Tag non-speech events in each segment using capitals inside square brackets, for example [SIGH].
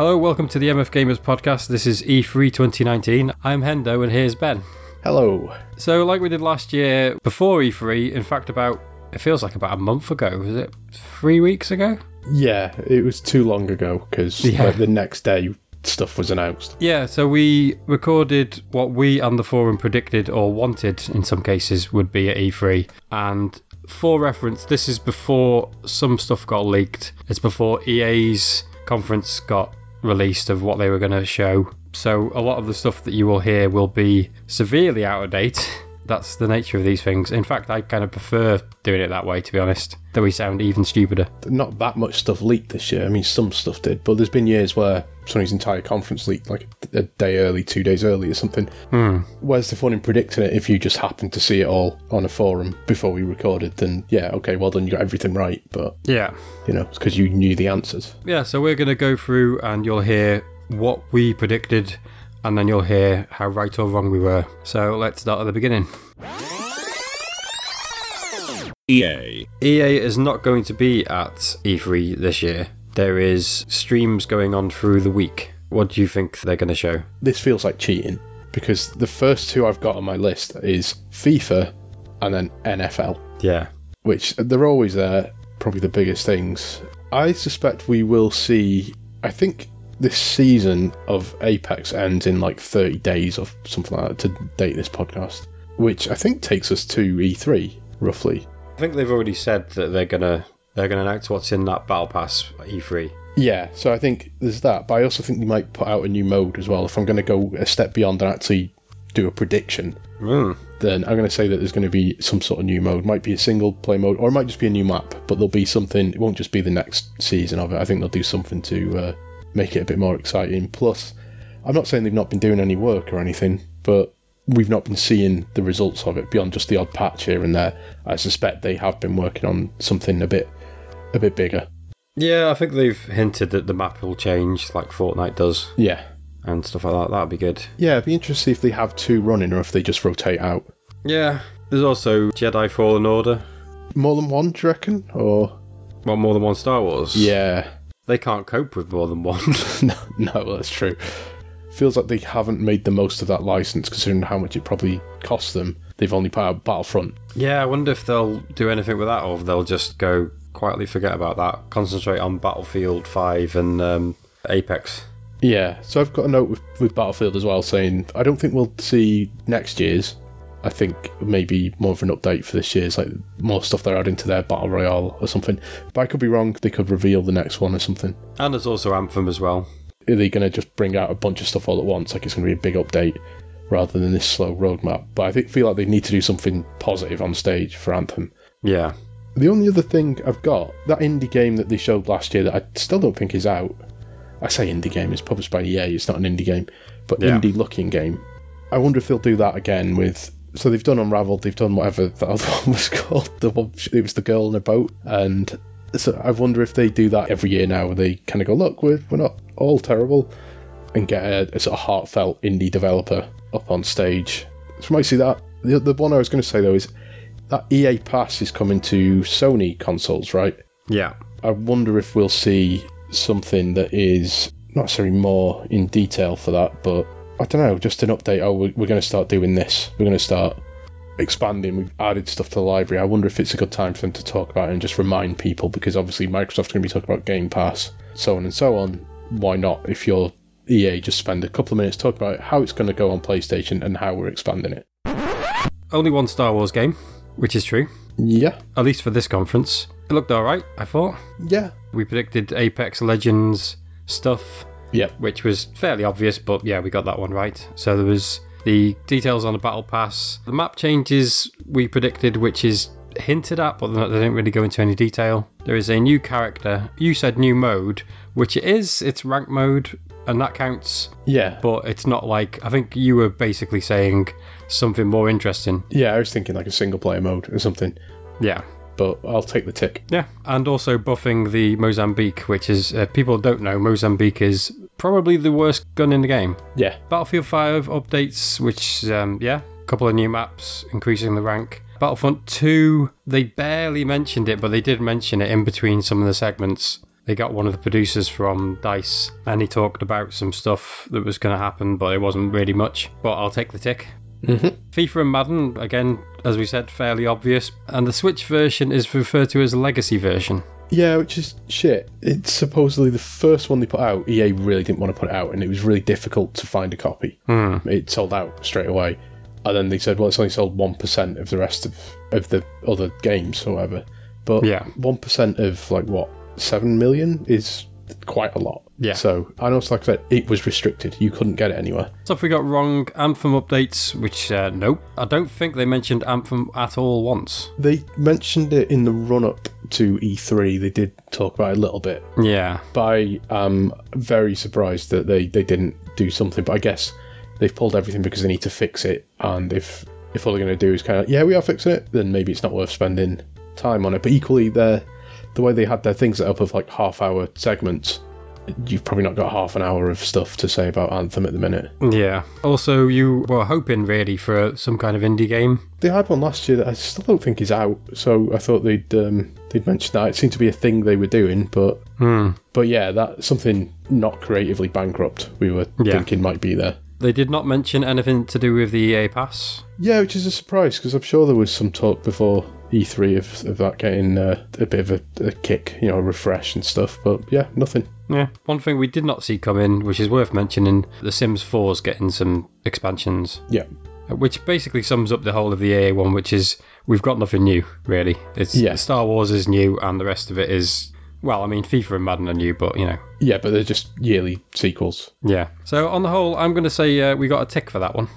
Hello, welcome to the MF Gamers podcast. This is E E3 2019. I'm Hendo, and here's Ben. Hello. So, like we did last year, before E3, in fact, about it feels like about a month ago. Was it three weeks ago? Yeah, it was too long ago because [LAUGHS] Yeah. like, the next day stuff was announced. Yeah, so we recorded what we and the forum predicted or wanted in some cases would be at E3. And for reference, this is before some stuff got leaked. It's before EA's conference got released of what they were going to show. So a lot of the stuff that you will hear will be severely out of date. [LAUGHS] That's the nature of these things. In fact, I kind of prefer doing it that way, to be honest. That we sound even stupider. Not that much stuff leaked this year. I mean, some stuff did, but there's been years where Sony's entire conference leaked like a day early, two days early, or something. Hmm. Where's the fun in predicting it if you just happen to see it all on a forum before we recorded? Then yeah, okay, well done, you got everything right. But Yeah. you know, it's because you knew the answers. Yeah, so we're going to go through and you'll hear what we predicted and then you'll hear how right or wrong we were. So let's start at the beginning. EA. EA is not going to be at E3 this year. There is streams going on through the week. What do you think they're going to show? This feels like cheating because the first two I've got on my list is FIFA and then NFL. Yeah. which they're always there, probably the biggest things. I suspect we will see. I think this season of Apex ends in like 30 days or something like that to date this podcast, which I think takes us to E3 roughly. I think they've already said that they're going to they're to announce what's in that battle pass E E3. Yeah, so I think there's that, but I also think they might put out a new mode as well. If I'm going to go a step beyond and actually do a prediction, Mm. then I'm going to say that there's going to be some sort of new mode. Might be a single play mode, or it might just be a new map. But there'll be something. It won't just be the next season of it. I think they'll do something to uh, make it a bit more exciting. Plus, I'm not saying they've not been doing any work or anything, but we've not been seeing the results of it beyond just the odd patch here and there. I suspect they have been working on something a bit, a bit bigger. Yeah, I think they've hinted that the map will change like Fortnite does Yeah, and stuff like that. That'd be good. yeah. It'd be interesting if they have two running or if they just rotate out. Yeah. There's also Jedi Fallen Order. More than one, do you reckon? Or What more than one Star Wars? yeah. They can't cope with more than one. [LAUGHS] no, no, that's true. Feels like they haven't made the most of that license, considering how much it probably cost them. They've only put out Battlefront. yeah, I wonder if they'll do anything with that or if they'll just go quietly forget about that. Concentrate on Battlefield 5 and um, Apex. Yeah, so I've got a note with, with Battlefield as well saying I don't think we'll see next year's. I think maybe more of an update for this year year's, like more stuff they're adding to their Battle Royale or something. But I could be wrong, they could reveal the next one or something. And there's also Anthem as well. Are they going to just bring out a bunch of stuff all at once, like it's going to be a big update rather than this slow roadmap? But I think feel like they need to do something positive on stage for Anthem. Yeah. The only other thing I've got, that indie game that they showed last year that I still don't think is out. I say indie game, it's published by EA, it's not an indie game, but Yeah. indie looking game. I wonder if they'll do that again with. So they've done Unraveled, they've done whatever that other [LAUGHS] one was called. The one, it was the girl in a boat. And so I wonder if they do that every year now, where they kind of go, look, we're, we're not all terrible, and get a, a sort of heartfelt indie developer up on stage. So we might see that. The, the one I was going to say though is that EA Pass is coming to Sony consoles, right? Yeah. I wonder if we'll see something that is not necessarily more in detail for that, but I don't know, just an update. Oh, we're, we're going to start doing this. We're going to start expanding. We've added stuff to the library. I wonder if it's a good time for them to talk about it and just remind people because obviously Microsoft's going to be talking about Game Pass, so on and so on. Why not, if you're EA, just spend a couple of minutes talking about how it's going to go on PlayStation and how we're expanding it? Only one Star Wars game, which is true. Yeah, At least for this conference. It looked alright, I thought. yeah, We predicted Apex Legends stuff, yeah. which was fairly obvious, but yeah, we got that one right. So there was the details on the battle pass, the map changes we predicted, which is hinted at, but they didn't really go into any detail. There is a new character. You said new mode, which it is. It's rank mode, and that counts. Yeah, But it's not like I think you were basically saying something more interesting. yeah. I was thinking like a single player mode or something, Yeah. But I'll take the tick. Yeah, and also buffing the Mozambique, which is, uh, people don't know, Mozambique is probably the worst gun in the game. Yeah, Battlefield 5 updates, which, um, yeah, a couple of new maps, increasing the rank. Battlefront 2, they barely mentioned it, but they did mention it in between some of the segments. They got one of the producers from DICE and he talked about some stuff that was going to happen, but it wasn't really much. But I'll take the tick. Mm-hmm. FIFA and Madden, again, as we said, fairly obvious. And the Switch version is referred to as a legacy version. Yeah, which is shit. It's supposedly the first one they put out. EA really didn't want to put it out, and it was really difficult to find a copy. Hmm. It sold out straight away, and then they said, "Well, it's only sold one percent of the rest of of the other games, or whatever." But Yeah. one percent of like what seven million is quite a lot. Yeah. So I know, it's like I said, it was restricted. You couldn't get it anywhere. Stuff we got wrong Anthem updates, which, uh, nope. I don't think they mentioned Anthem at all once. They mentioned it in the run up to E3. They did talk about it a little bit, Yeah. but I am very surprised that they, they didn't do something. But I guess they've pulled everything because they need to fix it. And if if all they're going to do is kind of yeah we are fixing it, then maybe it's not worth spending time on it. But equally, the the way they had their things set up of like half hour segments, you've probably not got half an hour of stuff to say about Anthem at the minute. Yeah. Also, you were hoping really for some kind of indie game. They had one last year that I still don't think is out, so I thought they'd um, they'd mentioned that. It seemed to be a thing they were doing, but Hmm. but yeah, that's something not creatively bankrupt. We were Yeah. thinking might be there. They did not mention anything to do with the EA Pass. Yeah, which is a surprise because I'm sure there was some talk before E3 of, of that getting uh, a bit of a, a kick, you know, refresh and stuff. But yeah, nothing. Yeah. One thing we did not see come in, which is worth mentioning, The Sims 4's getting some expansions, Yeah, which basically sums up the whole of the EA one, which is we've got nothing new, really. It's Yeah. Star Wars is new, and the rest of it is, well, I mean, FIFA and Madden are new, but, you know, yeah, but they're just yearly sequels. yeah. So on the whole, I'm going to say uh, we got a tick for that one.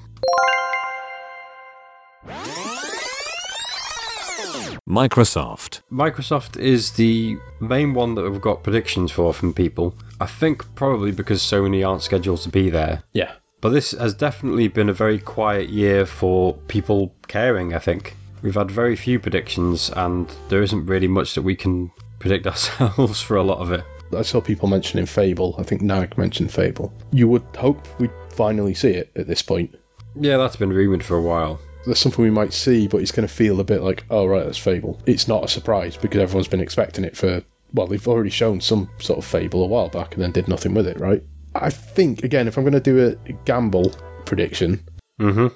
Microsoft. Microsoft is the main one that we've got predictions for from people. I think probably because Sony aren't scheduled to be there. Yeah, But this has definitely been a very quiet year for people caring, I think. We've had very few predictions, and there isn't really much that we can predict [LAUGHS] ourselves for a lot of it. I saw people mentioning Fable. I think Nag mentioned Fable. You would hope we'd finally see it at this point. Yeah, that's been rumoured for a while. There's something we might see, but it's going to feel a bit like, oh, right, that's Fable. It's not a surprise because everyone's been expecting it for, well, they've already shown some sort of Fable a while back and then did nothing with it, right? I think, again, if I'm going to do a gamble prediction, Mm-hmm.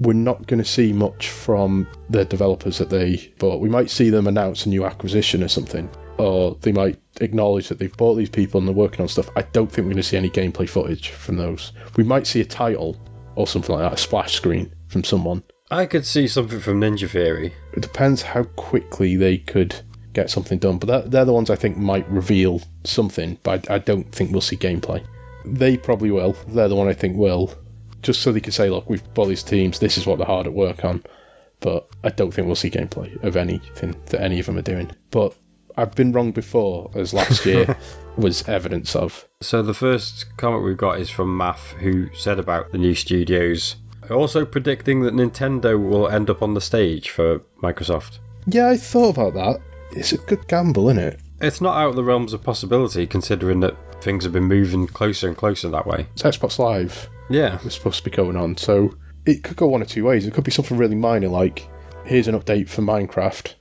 we're not going to see much from the developers that they bought. We might see them announce a new acquisition or something, or they might acknowledge that they've bought these people and they're working on stuff. I don't think we're going to see any gameplay footage from those. We might see a title or something like that, a splash screen from someone. I could see something from Ninja Theory. It depends how quickly they could get something done, but that, they're the ones I think might reveal something, but I, I don't think we'll see gameplay. They probably will. They're the one I think will, just so they can say, look, we've bought these teams, this is what they're hard at work on, but I don't think we'll see gameplay of anything that any of them are doing. But I've been wrong before, as last year [LAUGHS] was evidence of. So the first comment we've got is from Math, who said about the new studios, also predicting that Nintendo will end up on the stage for Microsoft. Yeah, I thought about that. It's a good gamble, isn't it? It's not out of the realms of possibility, considering that things have been moving closer and closer that way. It's Xbox Live. Yeah, It's supposed to be going on. So it could go one or two ways. It could be something really minor, like here's an update for Minecraft,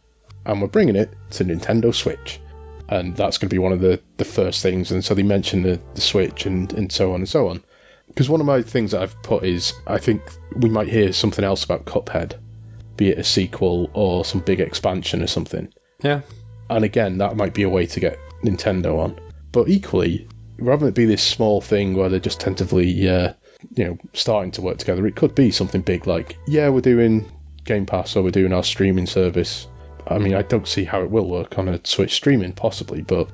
and we're bringing it to Nintendo Switch, and that's going to be one of the, the first things. And so they mention the, the Switch and, and so on and so on. Because one of my things that I've put is I think we might hear something else about Cuphead, be it a sequel or some big expansion or something. yeah. And again, that might be a way to get Nintendo on. But equally, rather than it be this small thing where they're just tentatively, uh, you know, starting to work together, it could be something big like, yeah, we're doing Game Pass or we're doing our streaming service. I mean, I don't see how it will work on a Switch streaming, possibly, but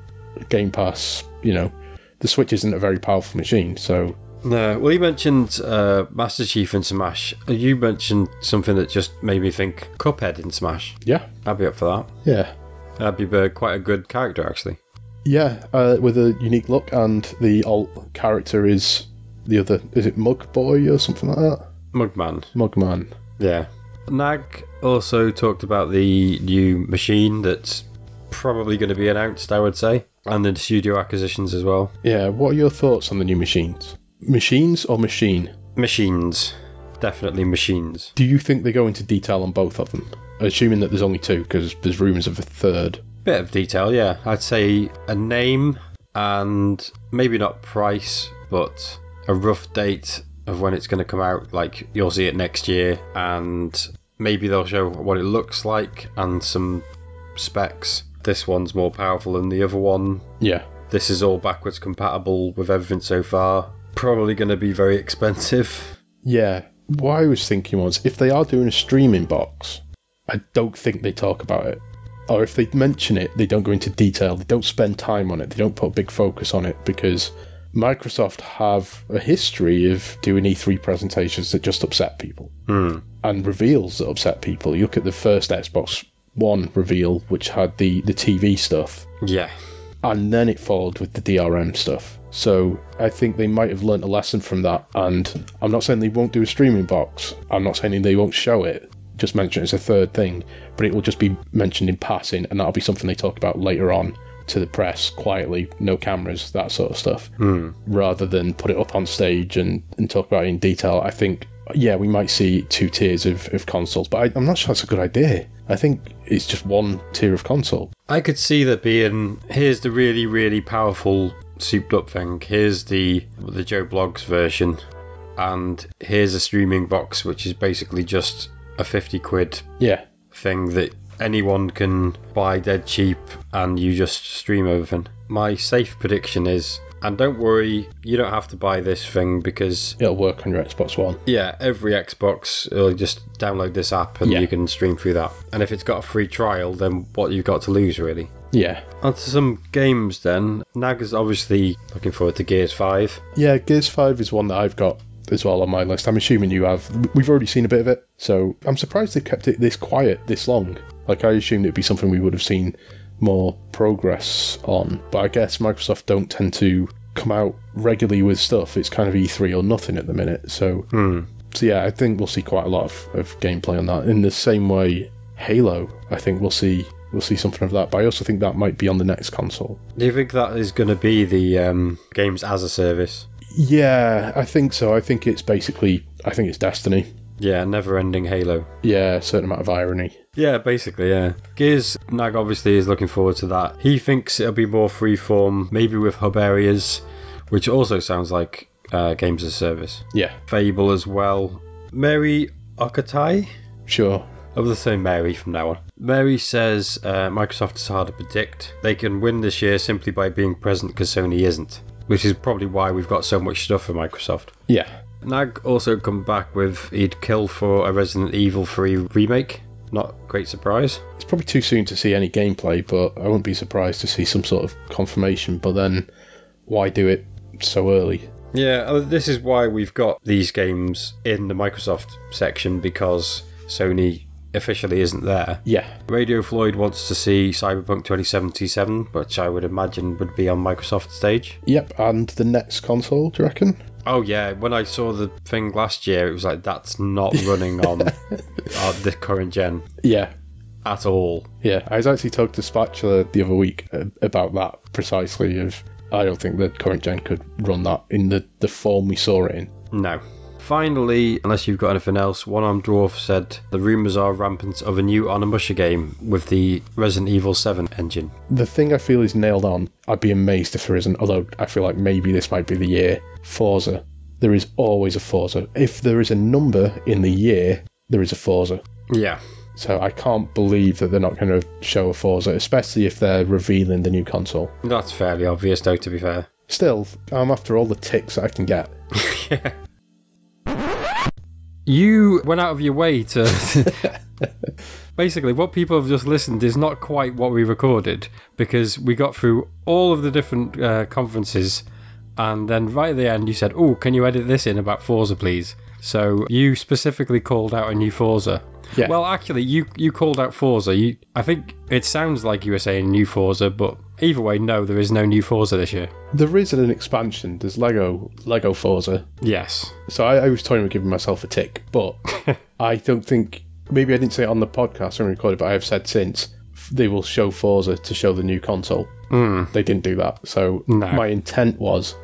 Game Pass, you know, the Switch isn't a very powerful machine, so No, well, you mentioned uh, Master Chief in Smash. You mentioned something that just made me think Cuphead in Smash. yeah, I'd be up for that. yeah. That'd be uh, quite a good character, actually. Yeah, uh, with a unique look, and the alt character is the other. Is it Mug Boy or something like that? Mugman. Mugman. Yeah. Nag also talked about the new machine that's probably going to be announced, I would say, and the studio acquisitions as well. Yeah, what are your thoughts on the new machines? Machines or machine? Machines. Definitely machines. Do you think they go into detail on both of them? Assuming that there's only two, because there's rumours of a third. Bit of detail, yeah. I'd say a name and maybe not price, but a rough date of when it's going to come out. Like you'll see it next year, and maybe they'll show what it looks like and some specs. This one's more powerful than the other one. Yeah. This is all backwards compatible with everything so far. Probably going to be very expensive. Yeah. What I was thinking was if they are doing a streaming box, I don't think they talk about it. Or if they mention it, they don't go into detail. They don't spend time on it. They don't put a big focus on it because Microsoft have a history of doing E3 presentations that just upset people hmm. and reveals that upset people. You look at the first Xbox One reveal, which had the, the TV stuff, Yeah. and then it followed with the DRM stuff. So I think they might have learnt a lesson from that. And I'm not saying they won't do a streaming box. I'm not saying they won't show it. Just mention it as a third thing, but it will just be mentioned in passing, and that'll be something they talk about later on to the press quietly, no cameras, that sort of stuff, hmm. rather than put it up on stage and, and talk about it in detail. I think, yeah, we might see two tiers of, of consoles, but I, I'm not sure that's a good idea. I think it's just one tier of console. I could see that being here's the really really powerful souped up thing. Here's the the Joe Bloggs version, and here's a streaming box which is basically just a fifty quid Yeah, thing that anyone can buy dead cheap, and you just stream everything. My safe prediction is, and don't worry, you don't have to buy this thing because it'll work on your Xbox One. yeah, every Xbox will just download this app and Yeah. you can stream through that. And if it's got a free trial, then what you've got to lose really. Yeah. On to some games then. Nag is obviously looking forward to Gears 5. Yeah, Gears 5 is one that I've got as well on my list. I'm assuming you have. We've already seen a bit of it, so I'm surprised they've kept it this quiet this long. Like, I assumed it'd be something we would have seen more progress on, but I guess Microsoft don't tend to come out regularly with stuff. It's kind of E3 or nothing at the minute, so. Hmm. So, yeah, I think we'll see quite a lot of, of gameplay on that. In the same way, Halo, I think we'll see. We'll see something of that, but I also think that might be on the next console. Do you think that is going to be the um, games as a service? Yeah, I think so. I think it's basically, I think it's Destiny. Yeah, never ending Halo. Yeah, a certain amount of irony. Yeah, basically, yeah. Gears, Nag obviously is looking forward to that. He thinks it'll be more freeform, maybe with hub areas, which also sounds like uh, games as a service. Yeah, Fable as well. Mary Okatai? sure. I will say Mary from now on. Mary says uh, Microsoft is hard to predict. They can win this year simply by being present because Sony isn't, which is probably why we've got so much stuff for Microsoft. Yeah, Nag also come back with he'd kill for a Resident Evil 3 remake. Not great surprise. it's probably too soon to see any gameplay, but I wouldn't be surprised to see some sort of confirmation. But then, why do it so early? Yeah, uh, this is why we've got these games in the Microsoft section because Sony officially isn't there. Yeah, Radio Floyd wants to see Cyberpunk 2077, which I would imagine would be on Microsoft stage. yep. And the next console, do you reckon? Oh yeah, when I saw the thing last year, it was like that's not running on [LAUGHS] uh, the current gen Yeah, at all. yeah. I was actually talking to Spatula the other week uh, about that precisely. Of I don't think the current gen could run that in the the form we saw it in. No. Finally, unless you've got anything else, One Armed Dwarf said the rumours are rampant of a new Onimusha game with the Resident Evil 7 engine. The thing I feel is nailed on. I'd be amazed if there isn't. Although I feel like maybe this might be the year. Forza. There is always a Forza. If there is a number in the year, there is a Forza. Yeah. So I can't believe that they're not going to show a Forza, especially if they're revealing the new console. That's fairly obvious though, to be fair. Still, I'm after all the ticks that I can get. [LAUGHS] You went out of your way to. [LAUGHS] Basically, what people have just listened is not quite what we recorded because we got through all of the different uh, conferences, and then right at the end, you said, Oh, can you edit this in about Forza, please? So you specifically called out a new Forza. Yeah. Well, actually, you you called out Forza. You, I think it sounds like you were saying new Forza, but either way, no, there is no new Forza this year. There is an expansion. There's Lego Lego Forza. Yes. So I, I was toying with giving myself a tick, but [LAUGHS] I don't think maybe I didn't say it on the podcast when we recorded, but I have said since they will show Forza to show the new console. Mm. They didn't do that, so No. my intent was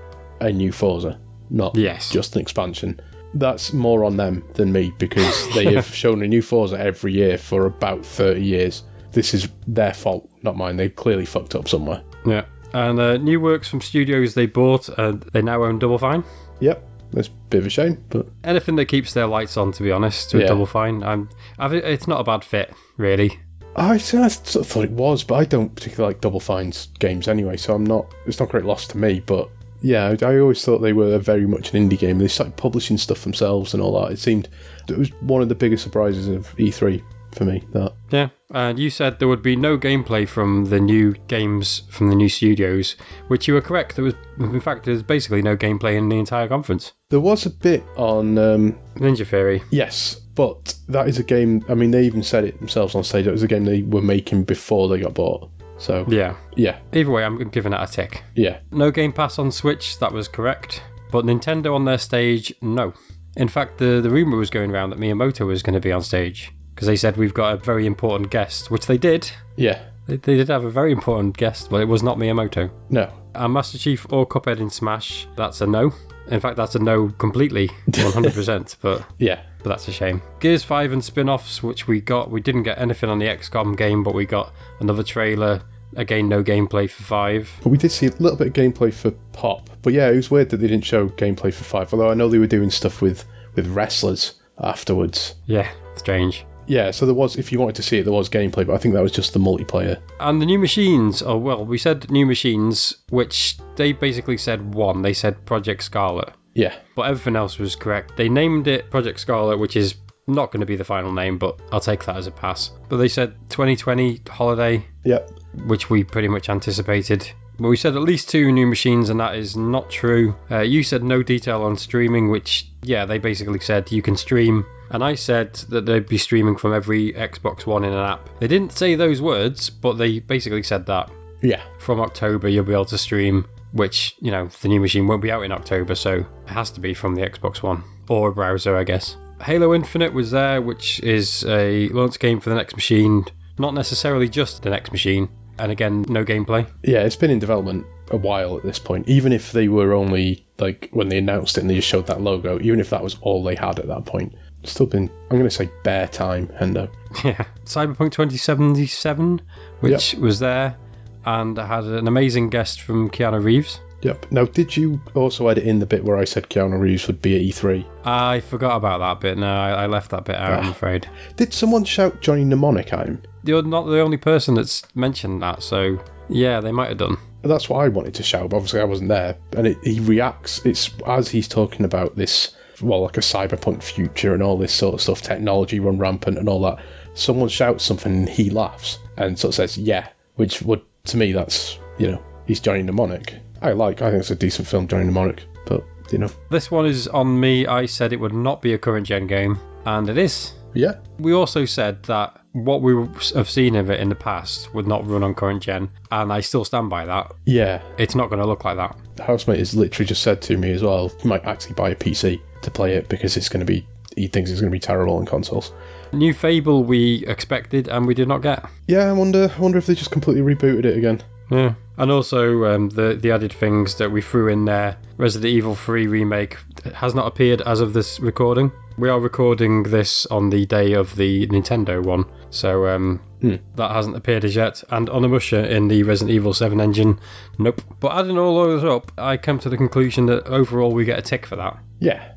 a new Forza, not Yes. just an expansion. That's more on them than me because [LAUGHS] they have shown a new Forza every year for about thirty years. this is their fault, not mine. They clearly fucked up somewhere. Yeah. And uh, new works from studios they bought, and they now own Double Fine. Yep, that's a bit of a shame, but Anything that keeps their lights on, to be honest, with Yeah. Double Fine, I'm, I've, it's not a bad fit, really. I, I sort of thought it was, but I don't particularly like Double Fine's games anyway, so I'm not. It's not a great loss to me, but yeah, I, I always thought they were very much an indie game. They started publishing stuff themselves and all that. It seemed it was one of the biggest surprises of E3 for me. That Yeah, and you said there would be no gameplay from the new games from the new studios, which you were correct. There was, in fact, there's basically no gameplay in the entire conference. there was a bit on um, Ninja Theory. yes, but that is a game. I mean, they even said it themselves on stage. It was a game they were making before they got bought. So Yeah. yeah, Either way, I'm giving it a tick. yeah, No Game Pass on Switch, that was correct. But Nintendo on their stage, no. In fact, the, the rumour was going around that Miyamoto was going to be on stage. Because they said we've got a very important guest, which they did. yeah. They, they did have a very important guest, but it was not Miyamoto. No, And Master Chief or Cuphead in Smash, that's a no. In fact, that's a no completely, 100%, [LAUGHS] but yeah, but that's a shame. Gears 5 and spin offs, which we got. We didn't get anything on the XCOM game, but we got another trailer. Again, no gameplay for 5. But we did see a little bit of gameplay for Pop. But yeah, it was weird that they didn't show gameplay for Five. Although I know they were doing stuff with with wrestlers afterwards. Yeah, strange. Yeah, so there was. If you wanted to see it, there was gameplay. But I think that was just the multiplayer. And the new machines, oh well, we said new machines, which they basically said one. They said Project Scarlett. Yeah, But everything else was correct. They named it Project Scarlett, which is not going to be the final name, but I'll take that as a pass. But they said 2020 holiday, yeah, which we pretty much anticipated. But we said at least two new machines, and that is not true. Uh, you said no detail on streaming, which, yeah, they basically said you can stream. And I said that they'd be streaming from every Xbox One in an app. They didn't say those words, but they basically said that. yeah, From October, you'll be able to stream, which, you know, the new machine won't be out in October, so it has to be from the Xbox One or a browser, I guess. Halo Infinite was there, which is a launch game for the next machine, not necessarily just the next machine. And again, no gameplay. yeah. It's been in development a while at this point. Even if they were only like when they announced it and they just showed that logo, even if that was all they had at that point, still been. I'm going to say bare time, Hendo. [LAUGHS] Yeah. Cyberpunk 2077, which was there, and I had an amazing guest from Keanu Reeves. Yep. Now, did you also edit in the bit where I said Keanu Reeves would be at E E3? I forgot about that bit. No, I, I left that bit out, I'm Ah. afraid. Did someone shout Johnny Mnemonic at him? You're not the only person that's mentioned that, so yeah, they might have done. That's what I wanted to shout, but obviously I wasn't there. And it, he reacts, it's as he's talking about this, well, like a cyberpunk future and all this sort of stuff, technology run rampant and all that. Someone shouts something and he laughs and sort of says, yeah, which would, to me, that's, you know, he's Johnny Mnemonic. I like, I think it's a decent film, Johnny Mnemonic, but, you know, This one is on me. I said it would not be a current gen game, and it is. Yeah, We also said that what we have seen of it in the past would not run on current gen, and I still stand by that. yeah. It's not going to look like that. The housemate has literally just said to me as well, he might actually buy a PC to play it because it's going to be, he thinks it's going to be terrible on consoles. New Fable we expected, and we did not get. Yeah, I wonder, I wonder if they just completely rebooted it again. Yeah. And also um, the the added things that we threw in there. Resident Evil 3 remake has not appeared as of this recording. We are recording this on the day of the Nintendo one, so um, that hasn't appeared as yet. And Onimusha in the Resident Evil 7 engine, nope. But adding all those up, I come to the conclusion that overall we get a tick for that. Yeah,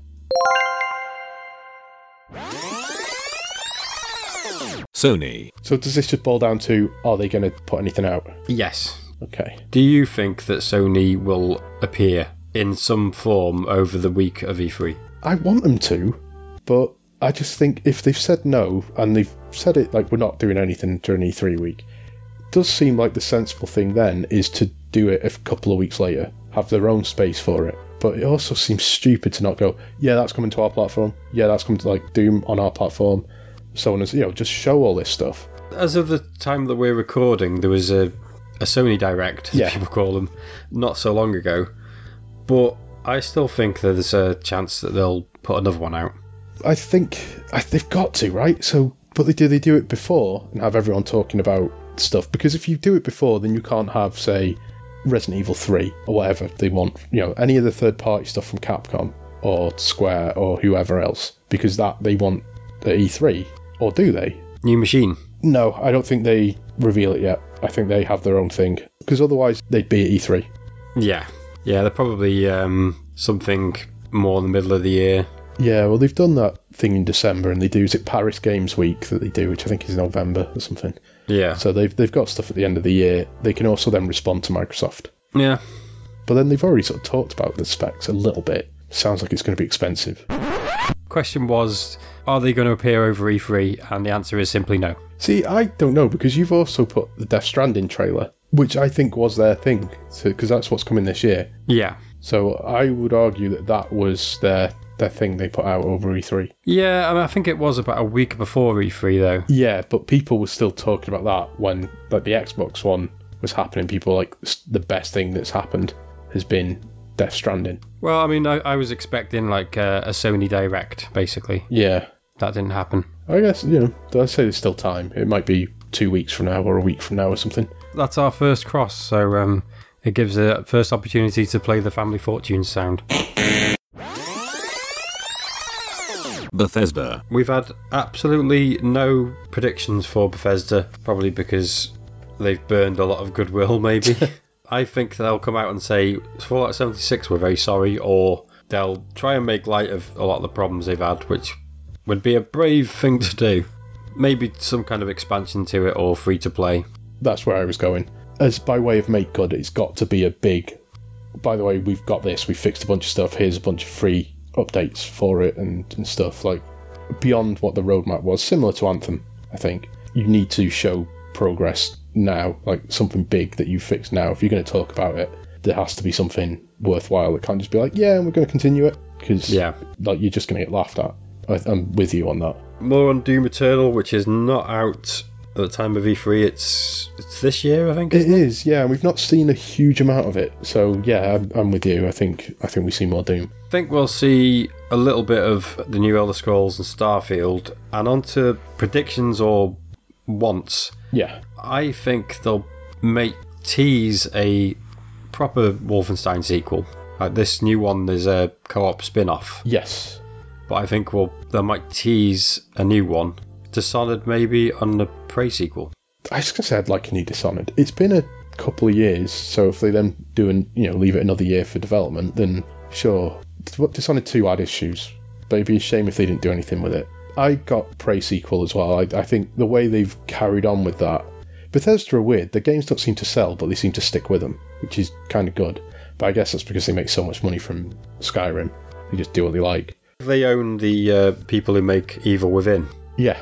Sony, So does this just boil down to are they going to put anything out? Yes. Okay. Do you think that Sony will appear in some form over the week of E E3? I want them to, but I just think if they've said no and they've said it like we're not doing anything during E3 week, it does seem like the sensible thing then is to do it a couple of weeks later, have their own space for it. But it also seems stupid to not go, yeah, that's coming to our platform. Yeah, that's coming to like Doom on our platform. So on as you know, just show all this stuff. As of the time that we're recording, there was a, a Sony Direct, as Yeah. people call them, not so long ago. But I still think there's a chance that they'll put another one out. I think I, they've got to, right? So, but they do they do it before and have everyone talking about stuff? Because if you do it before, then you can't have, say, Resident Evil Three or whatever they want. You know, any of the third party stuff from Capcom or Square or whoever else, because that they want the E3, or do they? New machine. No, I don't think they reveal it yet. I think they have their own thing because otherwise they'd be at E E3. Yeah, yeah, they're probably um, something more in the middle of the year. Yeah, well, they've done that thing in December, and they do is it Paris Games Week that they do, which I think is November or something. Yeah, So they've they've got stuff at the end of the year. They can also then respond to Microsoft, yeah. but then they've already sort of talked about the specs a little bit. Sounds like it's going to be expensive. Question was, are they going to appear over E3? And the answer is simply no. See, I don't know because you've also put the Death Stranding trailer, which I think was their thing, because that's what's coming this year. Yeah, So I would argue that that was their their thing they put out over E3. yeah. I, mean, I think it was about a week before E3 though. Yeah, but people were still talking about that when like the Xbox One was happening. People were like the best thing that's happened has been Death Stranding. Well, I mean, I, I was expecting like a, a Sony Direct, basically. Yeah, That didn't happen. I guess you know. I say there's still time. It might be two weeks from now or a week from now or something. That's our first cross, so um, it gives a first opportunity to play the Family Fortunes sound. Bethesda. We've had absolutely no predictions for Bethesda, probably because they've burned a lot of goodwill, maybe. [LAUGHS] I think they'll come out and say, Fallout 76, we're very sorry, or they'll try and make light of a lot of the problems they've had, which would be a brave thing to do. Maybe some kind of expansion to it or free to play. That's where I was going. As by way of make good, it's got to be a big. By the way, we've got this. We fixed a bunch of stuff. Here's a bunch of free updates for it and, and stuff like beyond what the roadmap was. Similar to Anthem, I think. You need to show progress now, like something big that you fixed now. If you're going to talk about it, there has to be something worthwhile. It can't just be like, yeah, we're going to continue it because Yeah. like you're just going to get laughed at. I, I'm with you on that. More on Doom Eternal, which is not out at the time of E3. It's it's this year, I think. It is, yeah. We've not seen a huge amount of it, so yeah, I'm, I'm with you. I think I think we see more Doom. I think we'll see a little bit of the new Elder Scrolls and Starfield, and onto predictions or wants. Yeah, I think they'll make tease a proper Wolfenstein sequel. Like this new one, there's a co-op spin-off, yes, but I think we'll they might tease a new one. Dishonored maybe on the Prey sequel. I was gonna say I'd like a new Dishonored. It's been a couple of years, so if they then do and you know leave it another year for development, then sure. Dishonored two had issues, but it'd be a shame if they didn't do anything with it. I got Prey sequel as well. I, I think the way they've carried on with that, Bethesda are weird. Their games don't seem to sell, but they seem to stick with them, which is kind of good. But I guess that's because they make so much money from Skyrim. They just do what they like. They own the uh, people who make Evil Within, Yeah,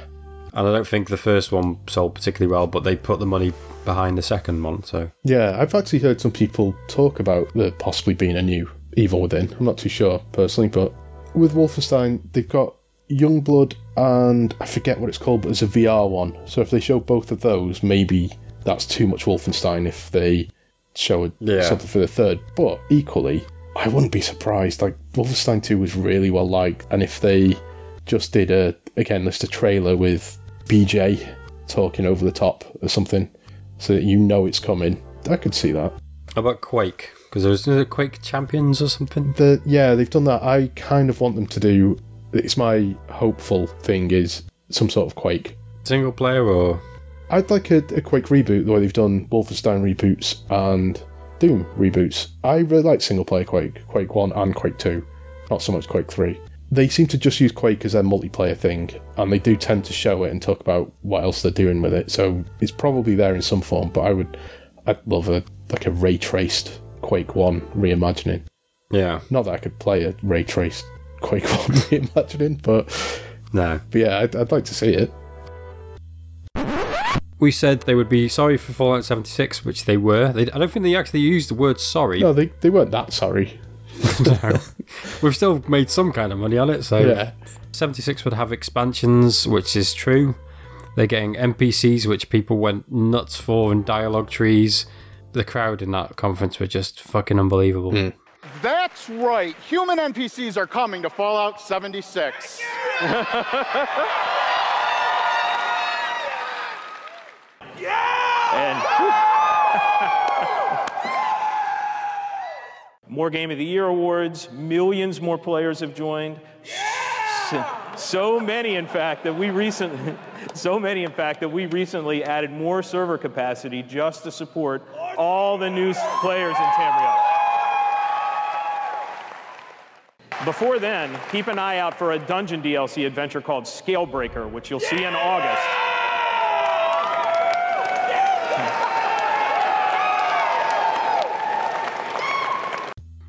and I don't think the first one sold particularly well, but they put the money behind the second one. So Yeah, I've actually heard some people talk about there possibly being a new Evil Within. I'm not too sure personally, but with Wolfenstein, they've got Youngblood and I forget what it's called, but there's a VR one. So if they show both of those, maybe that's too much Wolfenstein if they show a, Yeah. something for the third. But equally, I wouldn't be surprised. Like Wolfenstein 2 was really well liked, and if they just did a again just a trailer with BJ talking over the top or something, so that you know it's coming, I could see that. how about Quake? Because there was is it Quake Champions or something. The yeah, they've done that. I kind of want them to do. It's my hopeful thing is some sort of Quake. Single player or I'd like a, a Quake reboot the way they've done Wolfenstein reboots and Doom reboots. I really like single player Quake, Quake 1 and Quake 2, not so much Quake 3. They seem to just use Quake as their multiplayer thing, and they do tend to show it and talk about what else they're doing with it. So it's probably there in some form, but I would, I'd love a like a ray traced Quake 1 reimagining. yeah, Not that I could play a ray traced Quake [LAUGHS] 1 reimagining, but, no. but yeah, I'd, I'd like to see it. We said they would be sorry for Fallout 76, which they were. They, I don't think they actually used the word sorry. No, they, they weren't that sorry. [LAUGHS] No. We've still made some kind of money on it, so Yeah. 76 would have expansions, which is true. They're getting NPCs, which people went nuts for, and dialogue trees. The crowd in that conference were just fucking unbelievable. Hmm. That's right. Human NPCs are coming to Fallout 76. [LAUGHS] And [LAUGHS] more Game of the Year awards, millions more players have joined. Si- So many, in fact, that we recently, [LAUGHS] so many, in fact, that we recently added more server capacity just to support all the new players in Tamriel. Before then, keep an eye out for a dungeon DLC adventure called Scalebreaker, which you'll see in August.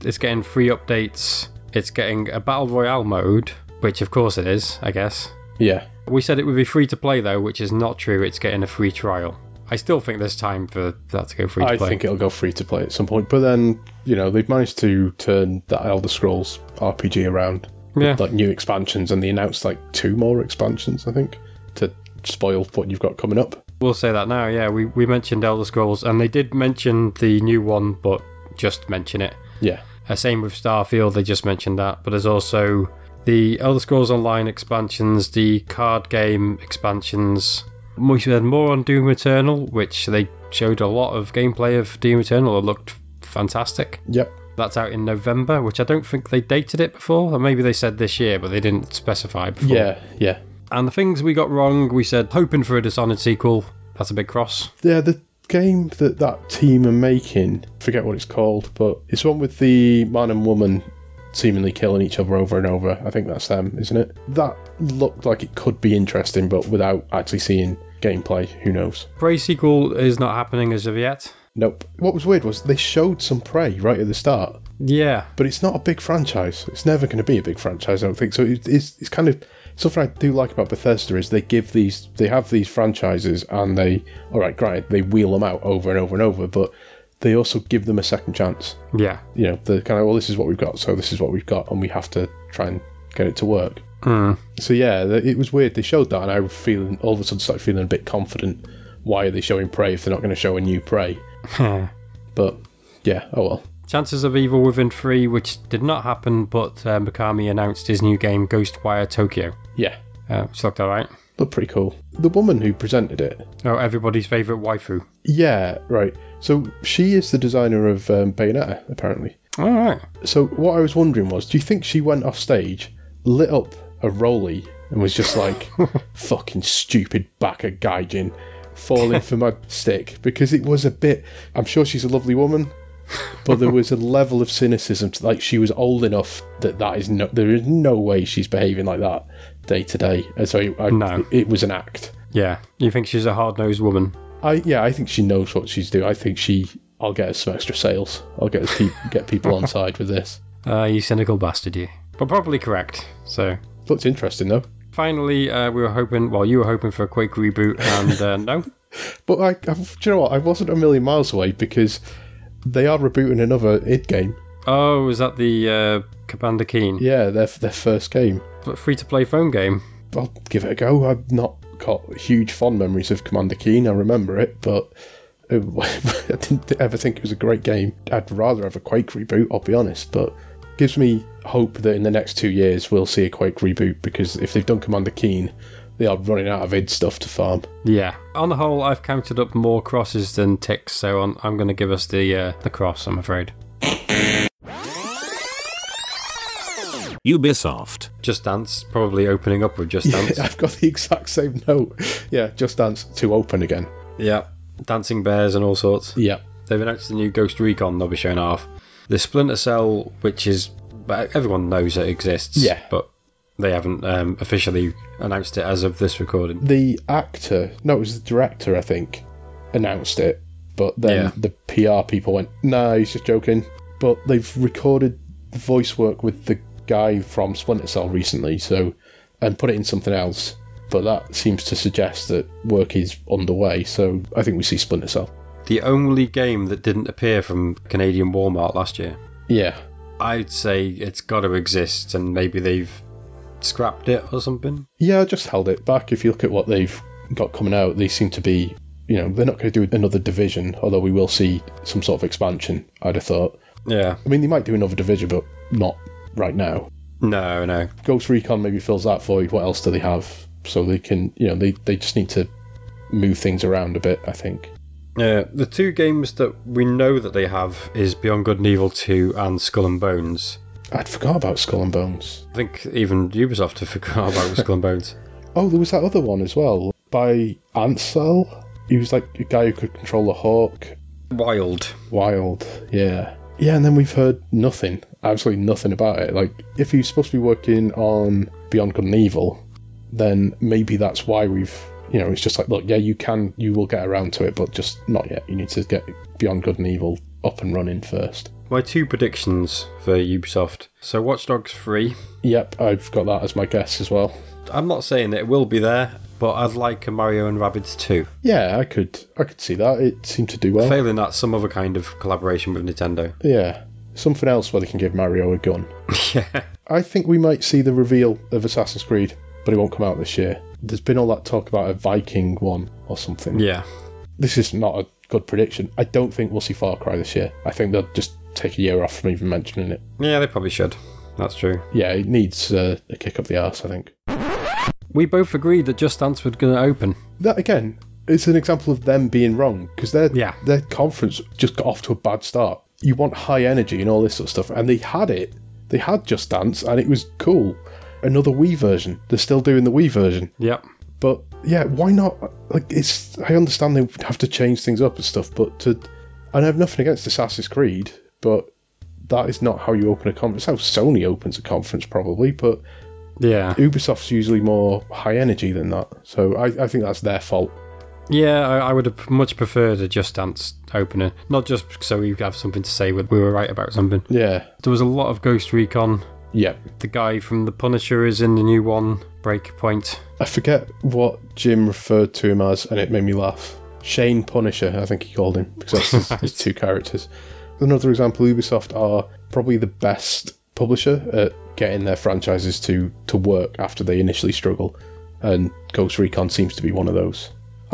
It's getting free updates. It's getting a battle royale mode, which of course it is, I guess. Yeah. We said it would be free to play though, which is not true. It's getting a free trial. I still think there's time for that to go free to play. I think it'll go free to play at some point. But then, you know, they've managed to turn the Elder Scrolls RPG around. with, Yeah. Like new expansions, and they announced like two more expansions, I think, to spoil what you've got coming up. We'll say that now. Yeah, we, we mentioned Elder Scrolls, and they did mention the new one, but just mention it. Yeah. Uh, same with Starfield, they just mentioned that. But there's also the Elder Scrolls Online expansions, the card game expansions. We said more on Doom Eternal, which they showed a lot of gameplay of Doom Eternal. It looked fantastic. Yep. That's out in November, which I don't think they dated it before. Or maybe they said this year, but they didn't specify before. Yeah. Yeah. And the things we got wrong, we said hoping for a Dishonored sequel. That's a big cross. Yeah, the game that that team are making, forget what it's called, but it's one with the man and woman seemingly killing each other over and over. I think that's them, isn't it? That looked like it could be interesting, but without actually seeing gameplay, who knows? Prey sequel is not happening as of yet. Nope. What was weird was they showed some Prey right at the start, Yeah, but it's not a big franchise. It's never going to be a big franchise, I don't think. So it- it's it's kind of something I do like about Bethesda is they give these they have these franchises and they all right, great, they wheel them out over and over and over, but they also give them a second chance. yeah. You know, the kind of well, this is what we've got, so this is what we've got, and we have to try and get it to work. So yeah, it was weird. They showed that, and I was feeling all of a sudden started feeling a bit confident. Why are they showing Prey if they're not going to show a new Prey? [LAUGHS] But yeah, oh well. Chances of Evil Within 3, which did not happen, but uh, Mikami announced his new game, Ghostwire Tokyo. Yeah, Uh, looked alright. looked pretty cool. The woman who presented it, Oh, everybody's favourite waifu. yeah, right. So she is the designer of um, Bayonetta, apparently. Alright. So what I was wondering was, do you think she went off stage, lit up a rolly, and was just like, [LAUGHS] "Fucking stupid back of gaijin, falling for my stick"? Because it was a bit. I'm sure she's a lovely woman, but there was a [LAUGHS] level of cynicism. To, like she was old enough that that is no. There is no way she's behaving like that day to day. And so I, No. it was an act. Yeah. You think she's a hard nosed woman? I yeah, I think she knows what she's doing. I think she. I'll get us some extra sales. I'll get [LAUGHS] us pe- get people on side with this. Uh, you cynical bastard, you. But probably correct. So. Looks interesting though. Finally, uh, we were hoping, well, you were hoping for a Quake reboot, and uh, no. [LAUGHS] But I, I, do you know what? I wasn't a million miles away because they are rebooting another id game. Oh, is that the uh, Commander Keen? Yeah, their their first game. Free to play phone game. I'll give it a go. I'm not got huge fond memories of Commander Keen. I remember it, but [LAUGHS] I didn't ever think it was a great game. I'd rather have a Quake reboot. I'll be honest, but gives me hope that in the next two years we'll see a Quake reboot because if they've done Commander Keen, they are running out of id stuff to farm. Yeah. On the whole, I've counted up more crosses than ticks, so I'm, I'm going to give us the uh, the cross. I'm afraid. Ubisoft. Just Dance probably opening up with Just Dance. I've got the exact same note. Yeah, Just Dance to open again. yeah. Dancing bears and all sorts. Yeah. They've announced the new Ghost Recon they'll be showing off. The Splinter Cell, which is but everyone knows it exists. Yeah. But they haven't um, officially announced it as of this recording. the actor, no, it was the director, I think, announced it. But then Yeah. the PR people went, nah, he's just joking. But they've recorded the voice work with the guy from Splinter Cell recently, so and put it in something else. But that seems to suggest that work is underway, so I think we see Splinter Cell. The only game that didn't appear from Canadian Walmart last year. Yeah. I'd say it's got to exist, and maybe they've scrapped it or something. Yeah, just held it back. If you look at what they've got coming out, they seem to be, you know, they're not going to do another division, although we will see some sort of expansion, I'd have thought. Yeah. I mean, they might do another division, but not right now. No, no. Ghost Recon maybe fills that void. What else do they have? So they can, you know, they, they just need to move things around a bit, I think. Yeah, the two games that we know that they have is Beyond Good and Evil 2 and Skull and Bones. I'd forgot about Skull and Bones. I think even Ubisoft have [LAUGHS] forgot about [LAUGHS] Skull and Bones. Oh, there was that other one as well by Ancel. He was like a guy who could control the hawk. Wild. Wild, yeah. Yeah, and then we've heard nothing, absolutely nothing about it. Like, if he's supposed to be working on Beyond Good and Evil, then maybe that's why we've, you know, it's just like, look, yeah, you can, you will get around to it, but just not yet. You need to get Beyond Good and Evil up and running first. My two predictions for Ubisoft. So Watch Dogs 3. Yep, I've got that as my guess as well. I'm not saying that it will be there, but I'd like a Mario and Rabbids 2. Yeah, I could, I could see that. It seemed to do well. Failing that, some other kind of collaboration with Nintendo. Yeah, something else where they can give Mario a gun. [LAUGHS] yeah. I think we might see the reveal of Assassin's Creed, but it won't come out this year. There's been all that talk about a Viking one or something. Yeah. This is not a good prediction. I don't think we'll see Far Cry this year. I think they'll just take a year off from even mentioning it. Yeah, they probably should. That's true. Yeah, it needs uh, a kick up the arse, I think. We both agreed that Just Dance was going to open. That again, it's an example of them being wrong because their Yeah. their conference just got off to a bad start. You want high energy and all this sort of stuff, and they had it. They had Just Dance, and it was cool. Another Wii version. They're still doing the Wii version. Yep. But yeah, why not? Like, it's. I understand they have to change things up and stuff, but to. And I have nothing against Assassin's Creed, but that is not how you open a conference. How Sony opens a conference, probably, but Yeah. Ubisoft's usually more high energy than that. So I, I think that's their fault. Yeah, I, I would have much preferred a Just Dance opener. Not just so we have something to say we were right about something. Yeah. There was a lot of Ghost Recon. Yeah. The guy from The Punisher is in the new one, Breakpoint. I forget what Jim referred to him as, and it made me laugh. Shane Punisher, I think he called him, because that's his, his [LAUGHS] two characters. Another example, Ubisoft are probably the best publisher at getting their franchises to, to work after they initially struggle, and Ghost Recon seems to be one of those.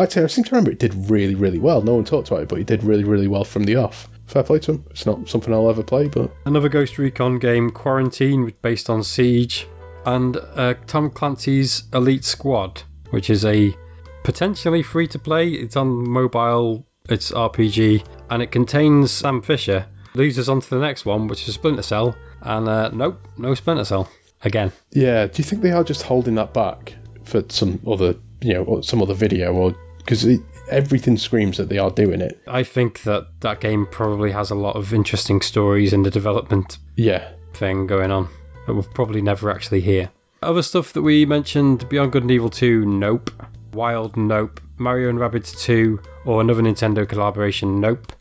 Say, I seem to remember it did really, really well. No one talked about it, but it did really, really well from the off. Fair play to him. It's not something I'll ever play, but Another Ghost Recon game, Quarantine, based on Siege. And uh, Tom Clancy's Elite Squad, which is a potentially free to play. It's on mobile, it's RPG, and it contains Sam Fisher. Leads us on to the next one, which is Splinter Cell. And uh, nope, no Splinter Cell. Again. Yeah, do you think they are just holding that back for some other, you know, some other video, or because everything screams that they are doing it? I think that that game probably has a lot of interesting stories in the development Yeah, thing going on that we'll probably never actually hear. Other stuff that we mentioned Beyond Good and Evil 2, nope. Wild, nope. Mario and Rabbids 2, or another Nintendo collaboration, nope.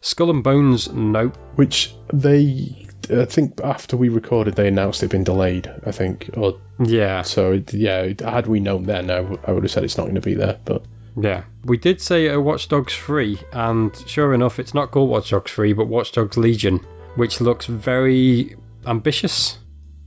Skull and Bones, nope. which they, I think after we recorded, they announced it'd been delayed. I think, or Yeah, so. it- Yeah, had we known then, I, w- I would have said it's not going to be there. But yeah. We did say a Watch Dogs 3, and sure enough, it's not called Watch Dogs 3, but Watch Dogs Legion, which looks very ambitious,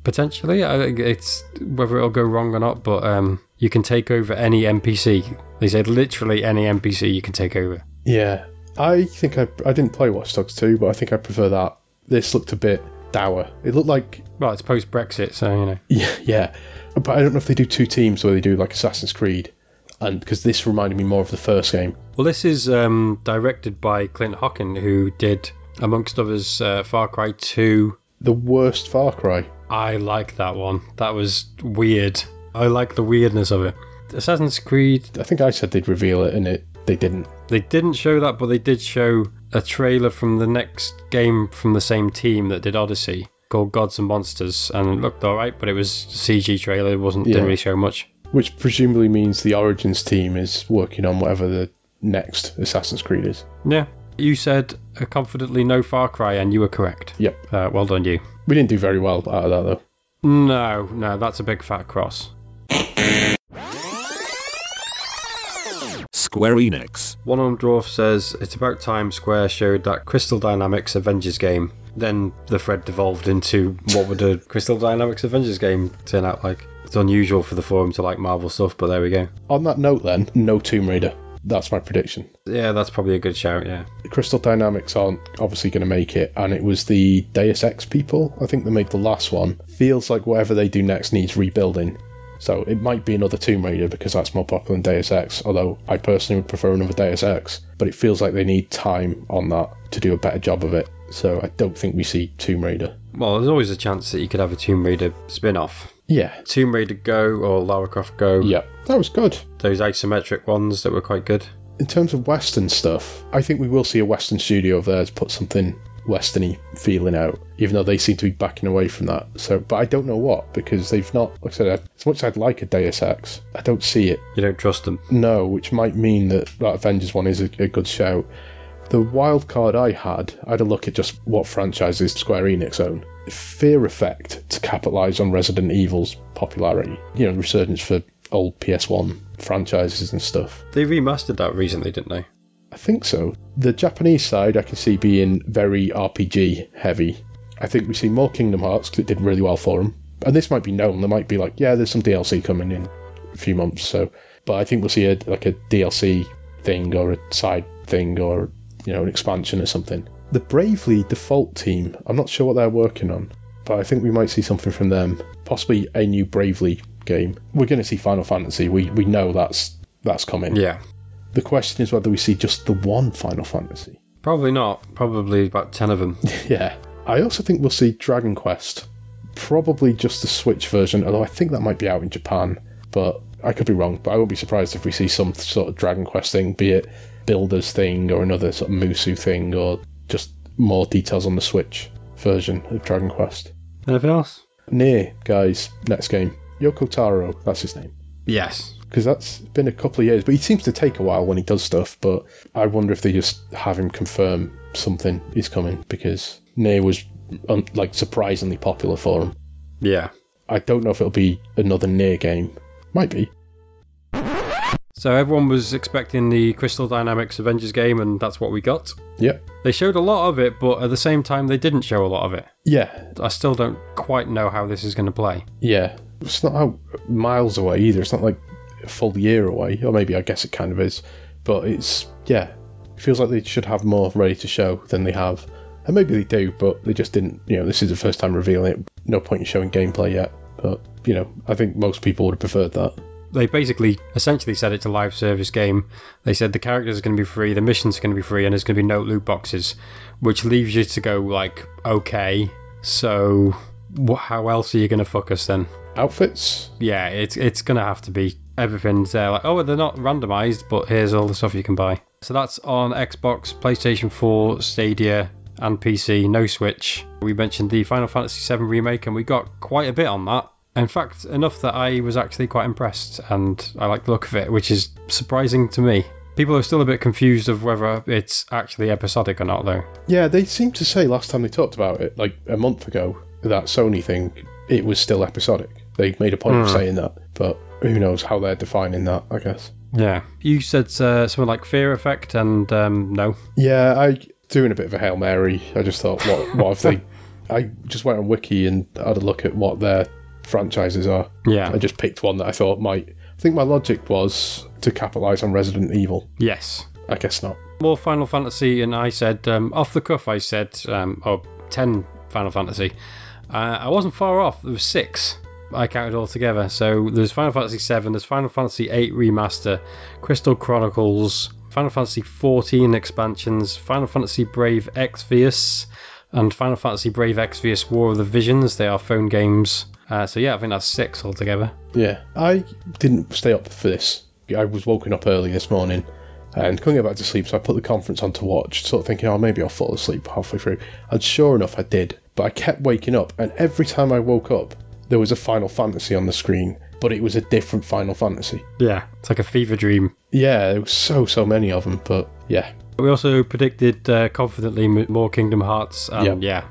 potentially. I think it's whether it'll go wrong or not, but um, you can take over any NPC. They said literally any NPC you can take over. yeah, I think I, I didn't play Watch Dogs 2, but I think I prefer that. This looked a bit dour. It looked like Well, it's post Brexit, so you know. [LAUGHS] Yeah, yeah. But I don't know if they do two teams or they do like Assassin's Creed. And because this reminded me more of the first game. Well, this is um, directed by Clint Hocking, who did, amongst others, uh, Far Cry 2. The worst Far Cry. I like that one. That was weird. I like the weirdness of it. Assassin's Creed, I think I said they'd reveal it and it they didn't. they didn't show that, but they did show a trailer from the next game from the same team that did Odyssey called Gods and Monsters, and it looked alright, but it was a CG trailer. It wasn't Yeah. didn't really show much. Which presumably means the Origins team is working on whatever the next Assassin's Creed is. Yeah, you said uh, confidently no Far Cry, and you were correct. Yep. Uh, well done, you. We didn't do very well out of that though. No, no, that's a big fat cross. Square Enix. One on Dwarf says it's about time Square showed that Crystal Dynamics Avengers game. Then the thread devolved into what would a [LAUGHS] Crystal Dynamics Avengers game turn out like? It's unusual for the forum to like Marvel stuff, but there we go. On that note then, no Tomb Raider. That's my prediction. Yeah, that's probably a good shout, yeah. Crystal Dynamics aren't obviously going to make it, and it was the Deus Ex people, I think they made the last one. Feels like whatever they do next needs rebuilding. So it might be another Tomb Raider because that's more popular than Deus Ex, although I personally would prefer another Deus Ex. But it feels like they need time on that to do a better job of it. So I don't think we see Tomb Raider. Well, there's always a chance that you could have a Tomb Raider spin off. Yeah. Tomb Raider Go or Lara Croft Go. Yeah. That was good. Those isometric ones that were quite good. In terms of Western stuff, I think we will see a Western studio of theirs put something Westerny feeling out, even though they seem to be backing away from that. So, but I don't know what because they've not. Like I said, as much as I'd like a Deus Ex, I don't see it. You don't trust them. No, which might mean that that Avengers one is a, a good shout. The wild card I had, I had a look at just what franchises Square Enix own. Fear Effect to capitalise on Resident Evil's popularity. You know, resurgence for old PS1 franchises and stuff. They remastered that recently, didn't they? I think so. The Japanese side I can see being very RPG heavy. I think we see more Kingdom Hearts because it did really well for them. And this might be known. There might be like, yeah, there's some DLC coming in a few months. So, but I think we'll see a like a DLC thing or a side thing or you know an expansion or something. The Bravely default team. I'm not sure what they're working on, but I think we might see something from them. Possibly a new Bravely game. We're going to see Final Fantasy. We we know that's that's coming. Yeah. The question is whether we see just the one Final Fantasy. Probably not. Probably about 10 of them. [LAUGHS] Yeah. I also think we'll see Dragon Quest. Probably just the Switch version, although I think that might be out in Japan. But I could be wrong. But I won't be surprised if we see some sort of Dragon Quest thing, be it Builders thing or another sort of Musou thing or just more details on the Switch version of Dragon Quest. Anything else? NieR, guys, next game. Yoko Taro, that's his name. Yes. Because that's been a couple of years. But he seems to take a while when he does stuff. But I wonder if they just have him confirm something is coming because NieR was um, like surprisingly popular for him. Yeah. I don't know if it'll be another NieR game. Might be. So everyone was expecting the Crystal Dynamics Avengers game, and that's what we got. Yep. They showed a lot of it, but at the same time, they didn't show a lot of it. Yeah. I still don't quite know how this is going to play. Yeah. It's not out miles away either. It's not like a full year away, or maybe I guess it kind of is. But it's yeah. It feels like they should have more ready to show than they have. And maybe they do, but they just didn't. You know, this is the first time revealing it. No point in showing gameplay yet. But you know, I think most people would have preferred that. They basically, essentially said it's a live service game. They said the characters are going to be free, the missions are going to be free, and there's going to be no loot boxes, which leaves you to go like, okay, so wh- how else are you going to fuck us then? Outfits. Yeah, it's it's going to have to be everything's there. Like, oh, they're not randomized, but here's all the stuff you can buy. So that's on Xbox, PlayStation 4, Stadia, and PC. No Switch. We mentioned the Final Fantasy VII remake, and we got quite a bit on that. In fact, enough that I was actually quite impressed, and I like the look of it, which is surprising to me. People are still a bit confused of whether it's actually episodic or not, though. Yeah, they seemed to say last time they talked about it, like a month ago, that Sony thing, it was still episodic. They made a point of hmm. saying that, but who knows how they're defining that, I guess. Yeah. You said uh, something like Fear Effect, and um, no. Yeah, I doing a bit of a Hail Mary. I just thought, what, what if they. [LAUGHS] I just went on Wiki and had a look at what their franchises are. Yeah. I just picked one that I thought might. I think my logic was to capitalise on Resident Evil. Yes. I guess not. More Final Fantasy, and I said, um, off the cuff, I said, um, oh, 10 Final Fantasy. Uh, I wasn't far off. There was six. I counted all together. So there's Final Fantasy 7, there's Final Fantasy 8 Remaster, Crystal Chronicles, Final Fantasy 14 expansions, Final Fantasy Brave Exvius, and Final Fantasy Brave Exvius War of the Visions. They are phone games. Uh, so yeah, I think that's six altogether. Yeah, I didn't stay up for this. I was woken up early this morning and couldn't get back to sleep, so I put the conference on to watch, sort of thinking, oh, maybe I'll fall asleep halfway through. And sure enough, I did. But I kept waking up, and every time I woke up, there was a Final Fantasy on the screen, but it was a different Final Fantasy. Yeah, it's like a fever dream. Yeah, there was so, so many of them, but yeah. We also predicted uh, confidently more Kingdom Hearts. Um, Yep. Yeah.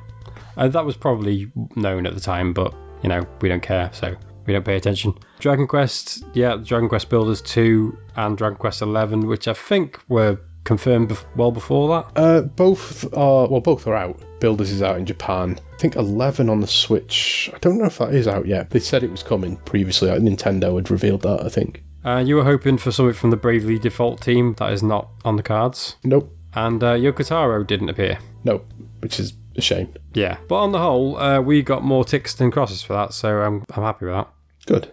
Uh, that was probably known at the time, but, you know, we don't care, so we don't pay attention. Dragon Quest, yeah, Dragon Quest Builders 2 and Dragon Quest 11, which I think were confirmed well before that. Uh, both are, well, both are out. Builders is out in Japan. I think 11 on the Switch. I don't know if that is out yet. They said it was coming previously. Like, Nintendo had revealed that, I think. Uh, you were hoping for something from the Bravely Default team. That is not on the cards. Nope. And uh, Yoko Taro didn't appear. Nope. Which is a shame. Yeah. But on the whole, uh, we got more ticks than crosses for that, so I'm, I'm happy with that. Good.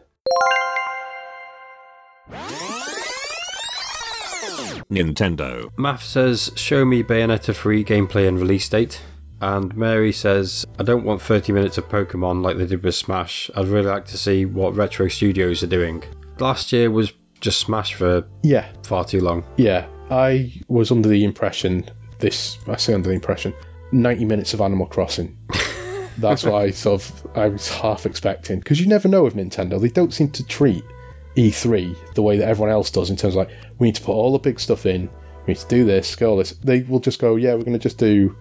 Nintendo. Math says, show me Bayonetta 3 gameplay and release date. And Mary says, I don't want 30 minutes of Pokemon like they did with Smash. I'd really like to see what Retro Studios are doing. Last year was just Smash for Yeah, far too long. yeah. I was under the impression this. I say under the impression. Ninety minutes of Animal Crossing. [LAUGHS] That's what I sort of I was half expecting because you never know with Nintendo. They don't seem to treat E3 the way that everyone else does in terms of like we need to put all the big stuff in. We need to do this, go all this. They will just go, yeah, we're going to just do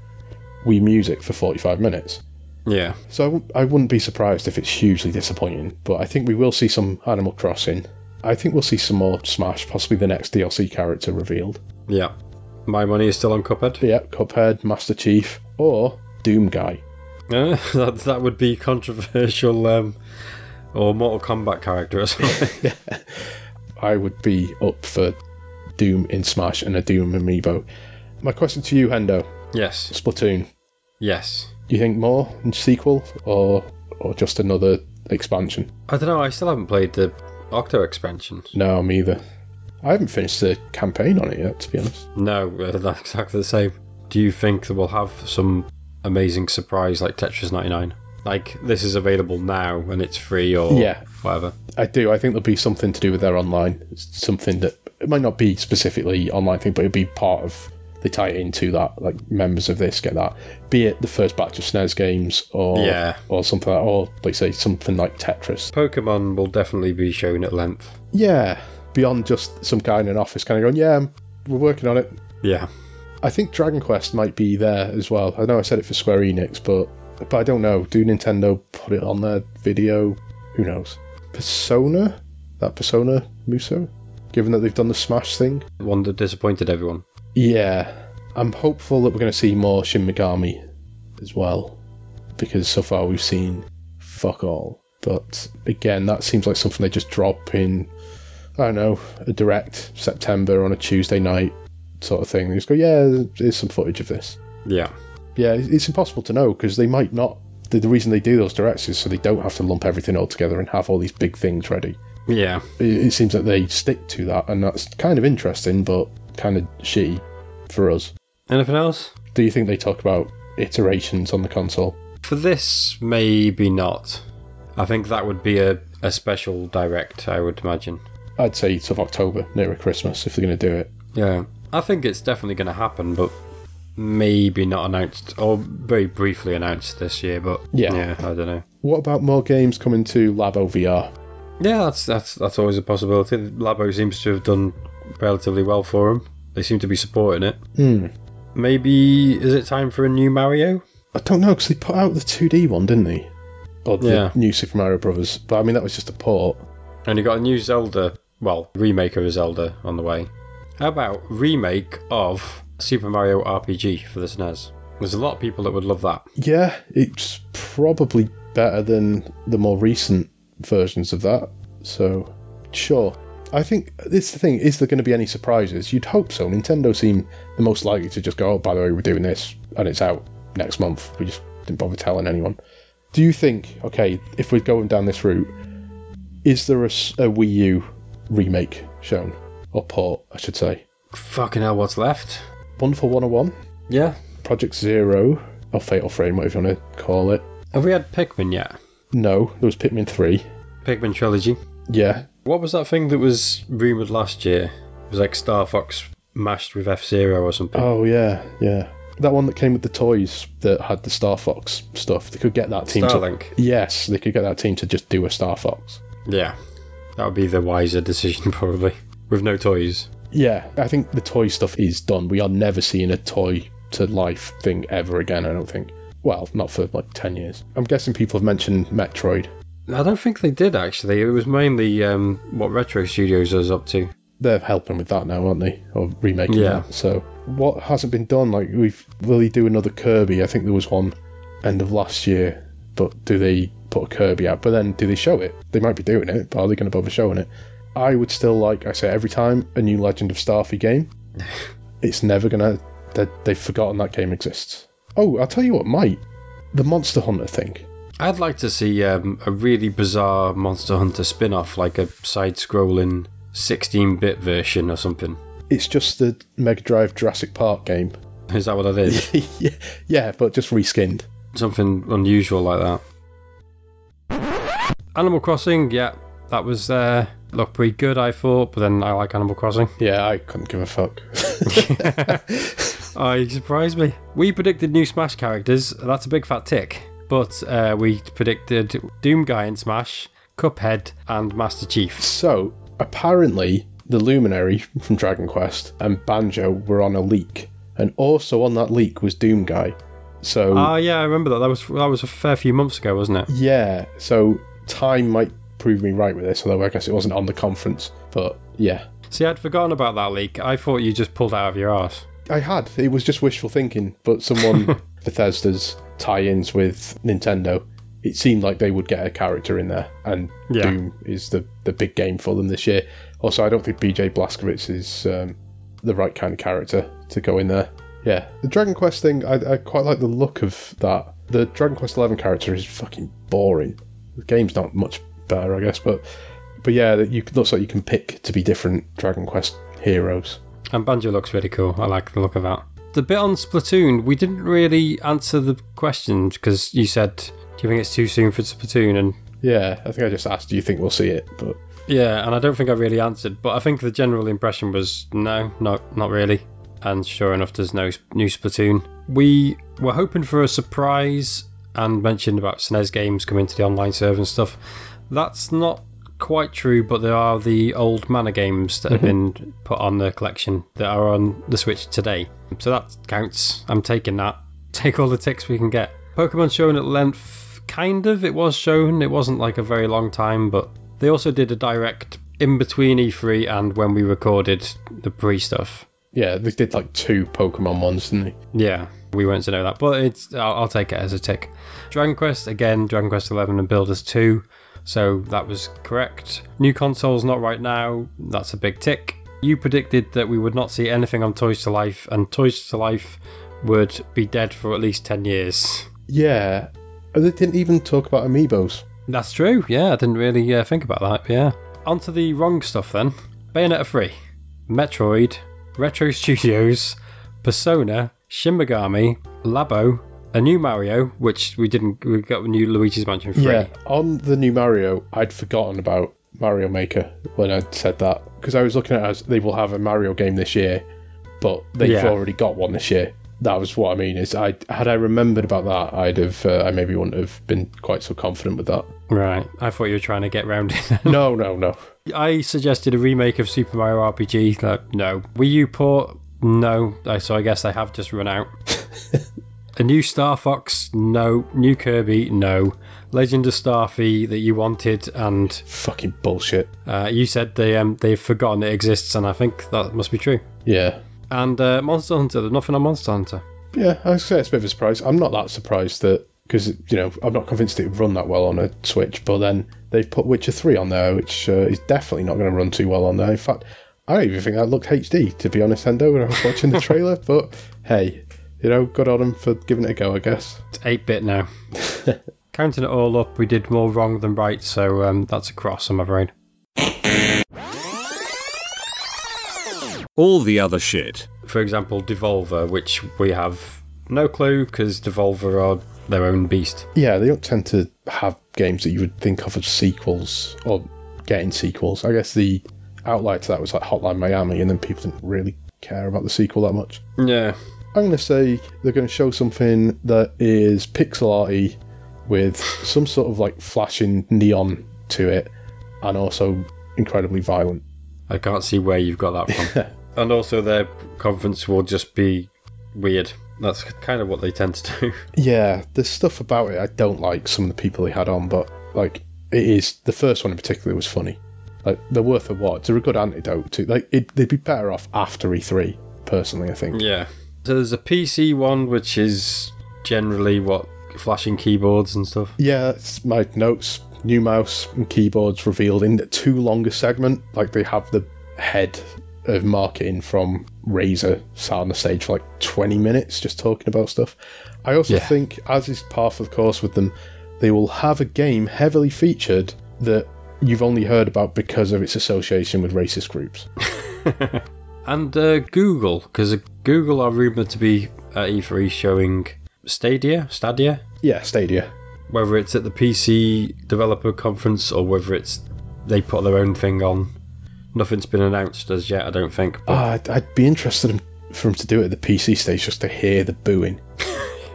Wii Music for forty-five minutes. Yeah. So I w- I wouldn't be surprised if it's hugely disappointing, but I think we will see some Animal Crossing. I think we'll see some more Smash, possibly the next DLC character revealed. Yeah. My money is still on Cuphead. Yeah, Cuphead, Master Chief, or Doom Guy. Uh, [LAUGHS] that, that would be controversial. Um, or Mortal Kombat character or something. [LAUGHS] I would be up for Doom in Smash and a Doom amiibo. My question to you, Hendo yes. Splatoon. Yes. Do you think more in sequel or or just another expansion? I don't know. I still haven't played the Octo expansion. No, me either. I haven't finished the campaign on it yet, to be honest. No, [LAUGHS] that's exactly the same. Do you think that we'll have some amazing surprise like Tetris 99? Like this is available now and it's free or Yeah. whatever. I do. I think there'll be something to do with their online. Something that it might not be specifically online thing, but it'll be part of. They tie it into that, like members of this get that. Be it the first batch of SNES games, or Yeah. or something, like, or like say something like Tetris. Pokemon will definitely be shown at length. Yeah, beyond just some guy in an office kind of going, "Yeah, we're working on it." Yeah. I think Dragon Quest might be there as well. I know I said it for Square Enix, but but I don't know. Do Nintendo put it on their video? Who knows? Persona, that Persona Musou, given that they've done the Smash thing. One that disappointed everyone. Yeah, I'm hopeful that we're going to see more Shin Megami as well, because so far we've seen fuck all. But again, that seems like something they just drop in. I don't know, a direct September on a Tuesday night sort of thing. They just go, yeah, there's some footage of this. Yeah. Yeah, it's impossible to know because they might not. The, the reason they do those directs is so they don't have to lump everything all together and have all these big things ready. Yeah. It, it seems that they stick to that, and that's kind of interesting, but kind of shitty for us. Anything else? Do you think they talk about iterations on the console? For this, maybe not. I think that would be a, a special direct, I would imagine. I'd say sort of October, nearer Christmas, if they're going to do it. Yeah. I think it's definitely going to happen, but maybe not announced, or very briefly announced this year, but Yeah. yeah I don't know. What about more games coming to Labo VR? Yeah, that's that's that's always a possibility. Labo seems to have done relatively well for them. They seem to be supporting it. Hmm. Maybe is it time for a new Mario? I don't know because they put out the 2D one, didn't they? Or the Yeah. new Super Mario Brothers. But I mean, that was just a port. And you got a new Zelda, well, remake of a Zelda on the way. How about remake of Super Mario RPG for the SNES? There's a lot of people that would love that. Yeah, it's probably better than the more recent versions of that. So, sure. I think it's the thing. Is there going to be any surprises? You'd hope so. Nintendo seem the most likely to just go, "Oh, by the way, we're doing this, and it's out next month." We just didn't bother telling anyone. Do you think? Okay, if we're going down this route, is there a Wii U remake shown or port? I should say. Fucking hell, what's left? Wonderful 101, Yeah. Project Zero, or Fatal Frame, whatever you want to call it. Have we had Pikmin yet? No, there was Pikmin 3. Pikmin Trilogy. Yeah, What was that thing that was rumoured last year? It was like Star Fox mashed with F Zero or something. Oh yeah, yeah. That one that came with the toys that had the Star Fox stuff. They could get that team Starlink. to Yes, they could get that team to just do a Star Fox. Yeah. That would be the wiser decision, [LAUGHS] probably. With no toys. Yeah, I think the toy stuff is done. We are never seeing a toy to life thing ever again, I don't think. Well, not for like 10 years. I'm guessing people have mentioned Metroid. I don't think they did actually. It was mainly um, what Retro Studios was up to. They're helping with that now, aren't they? Or remaking Yeah. that. So, what hasn't been done? Like, we've will he do another Kirby? I think there was one end of last year. But do they put a Kirby out? But then, do they show it? They might be doing it, but are they going to bother showing it? I would still like I say every time a new Legend of Starfy game, [LAUGHS] it's never gonna. They, they've forgotten that game exists. Oh, I'll tell you what might the Monster Hunter thing. I'd like to see um, a really bizarre Monster Hunter spin off, like a side scrolling 16 bit version or something. It's just the Mega Drive Jurassic Park game, Is that what it is? [LAUGHS] yeah, yeah, but just reskinned. Something unusual like that. Animal Crossing, yeah, that was uh, looked pretty good, I thought. But then I like Animal Crossing. Yeah, I couldn't give a fuck. [LAUGHS] [LAUGHS] Oh, you surprised me. We predicted new Smash characters. That's a big fat tick. But uh, we predicted Doom Guy in Smash, Cuphead, and Master Chief. so, apparently, the Luminary from Dragon Quest and Banjo were on a leak. And also on that leak was Doom Guy. So, Oh yeah, I remember that. That was that was a fair few months ago, wasn't it? yeah, so time might prove me right with this, although I guess it wasn't on the conference. But yeah, See, I'd forgotten about that leak. I thought you just pulled out of your ass. I had. It was just wishful thinking, but someone [LAUGHS] Bethesda's tie-ins with Nintendo, it seemed like they would get a character in there, and Yeah. Doom is the the big game for them this year. Also, I don't think BJ Blazkowicz is um, the right kind of character to go in there. Yeah, the Dragon Quest thing, I, I quite like the look of that. The Dragon Quest Eleven character is fucking boring. The game's not much better, I guess, but but yeah, that you looks like you can pick to be different Dragon Quest heroes. And Banjo looks really cool. I like the look of that. The bit on Splatoon, we didn't really answer the question because you said, "Do you think it's too soon for Splatoon?" And Yeah, I think I just asked, do you think we'll see it? But yeah, and I don't think I really answered, but I think the general impression was no, no, not really. And sure enough, there's no new Splatoon. We were hoping for a surprise and mentioned about SNES games coming to the online server and stuff. That's not quite true, but there are the old Mana games that have mhm. been put on the collection that are on the Switch today. So that counts. I'm taking that. [LAUGHS] Take all the ticks we can get. Pokemon shown at length, kind of. It was shown. It wasn't like a very long time, but they also did a direct in between E3 and when we recorded the pre stuff. yeah, they did like two Pokemon ones, didn't they? Yeah, we weren't to know that, but it's I'll, I'll take it as a tick. Dragon Quest again, Dragon Quest 11 and Builders 2, so that was correct. New consoles not right now. That's a big tick. You predicted that we would not see anything on Toys to Life, and Toys to Life would be dead for at least 10 years. Yeah, and they didn't even talk about amiibos. That's true. Yeah, I didn't really uh, think about that. Yeah. On to the wrong stuff then. Bayonetta 3, Metroid, Retro Studios, Persona, Shin Megami, Labo, a new Mario, which we didn't. We got a new Luigi's Mansion 3. Yeah, on the new Mario, I'd forgotten about Mario Maker when I said that because I was looking at it as they will have a Mario game this year, but they've Yeah. already got one this year. That was what I mean. Is I had I remembered about that, I'd have uh, I maybe wouldn't have been quite so confident with that. Right. I thought you were trying to get round it. [LAUGHS] No, no, no. I suggested a remake of Super Mario RPG. Like, no. Wii U port? No. So I guess they have just run out. [LAUGHS] a new Star Fox? No. New Kirby? No. Legend of Starfy that you wanted, and Fucking bullshit. uh, you said they um, they've forgotten it exists, and I think that must be true. Yeah, And uh, Monster Hunter, there's nothing on Monster Hunter. yeah. I say it's a bit of a surprise. I'm not that surprised that because you know I'm not convinced it would run that well on a Switch, but then they've put Witcher Three on there, which uh, is definitely not going to run too well on there. In fact, I don't even think that looked HD to be honest, Endo, when I was watching the [LAUGHS] trailer. but hey, you know, good on them for giving it a go, I guess. It's 8 bit now. [LAUGHS] Counting it all up, we did more wrong than right, so um, that's a cross, I'm afraid. All the other shit. for example, Devolver, which we have no clue because Devolver are their own beast. Yeah, they don't tend to have games that you would think of as sequels or getting sequels. I guess the outlier to that was like Hotline Miami, and then people didn't really care about the sequel that much. Yeah. I'm going to say they're going to show something that is pixel arty with some sort of like flashing neon to it and also incredibly violent. I can't see where you've got that from. [LAUGHS] and also, their conference will just be weird. That's kind of what they tend to do. [LAUGHS] Yeah, there's stuff about it I don't like some of the people they had on, but like it is the first one in particular was funny. Like they're worth a watch. They're a good antidote to like it, they'd be better off after E3. Personally, I think. yeah. So there's a PC one, which is generally what flashing keyboards and stuff. Yeah, it's my notes. New mouse and keyboards revealed in the too long a segment. Like they have the head of marketing from Razer sat on the stage for like 20 minutes just talking about stuff. I also Yeah. think, as is par for the course with them, they will have a game heavily featured that you've only heard about because of its association with racist groups. [LAUGHS] And uh, Google, because Google are rumored to be at E3 showing Stadia, Stadia, Yeah, Stadia. whether it's at the PC developer conference or whether it's they put their own thing on. Nothing's been announced as yet, I don't think. But Ah, I'd, I'd be interested in, for them to do it at the PC stage just to hear the booing. [LAUGHS]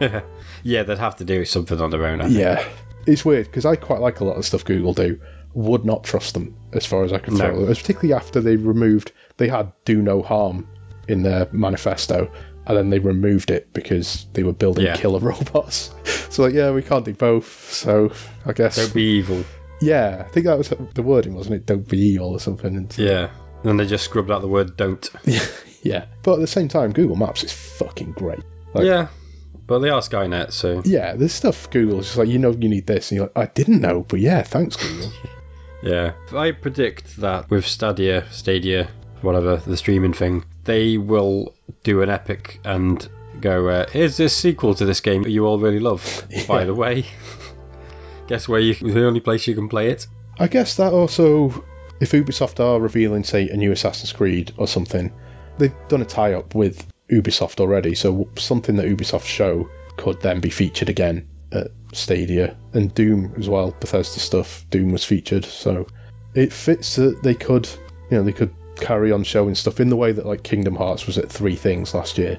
yeah, they'd have to do something on their own. I think. Yeah, it's weird because I quite like a lot of stuff Google do. Would not trust them as far as I can No. follow. Particularly after they removed, they had "do no harm" in their manifesto, and then they removed it because they were building Yeah. killer [LAUGHS] robots. so like, yeah, we can't do both. So I guess, Don't be evil. yeah, I think that was the wording, wasn't it? Don't be evil or something. And Yeah. And they just scrubbed out the word don't. [LAUGHS] yeah, but at the same time, Google Maps is fucking great. Like, yeah. But they are Skynet, so. Yeah, there's stuff Google's just like, you know, you need this. And you're like, I didn't know, but yeah, thanks, Google. [LAUGHS] Yeah. I predict that with Stadia, Stadia, whatever, the streaming thing, they will do an epic and go, uh, here's this sequel to this game that you all really love. [LAUGHS] By the way, [LAUGHS] guess where you the only place you can play it? I guess that also, if Ubisoft are revealing, say, a new Assassin's Creed or something, they've done a tie up with Ubisoft already, so something that Ubisoft show could then be featured again at Stadia. And Doom as well, Bethesda stuff, Doom was featured, so it fits that they could, you know, they could carry on showing stuff in the way that, like, Kingdom Hearts was at three things last year.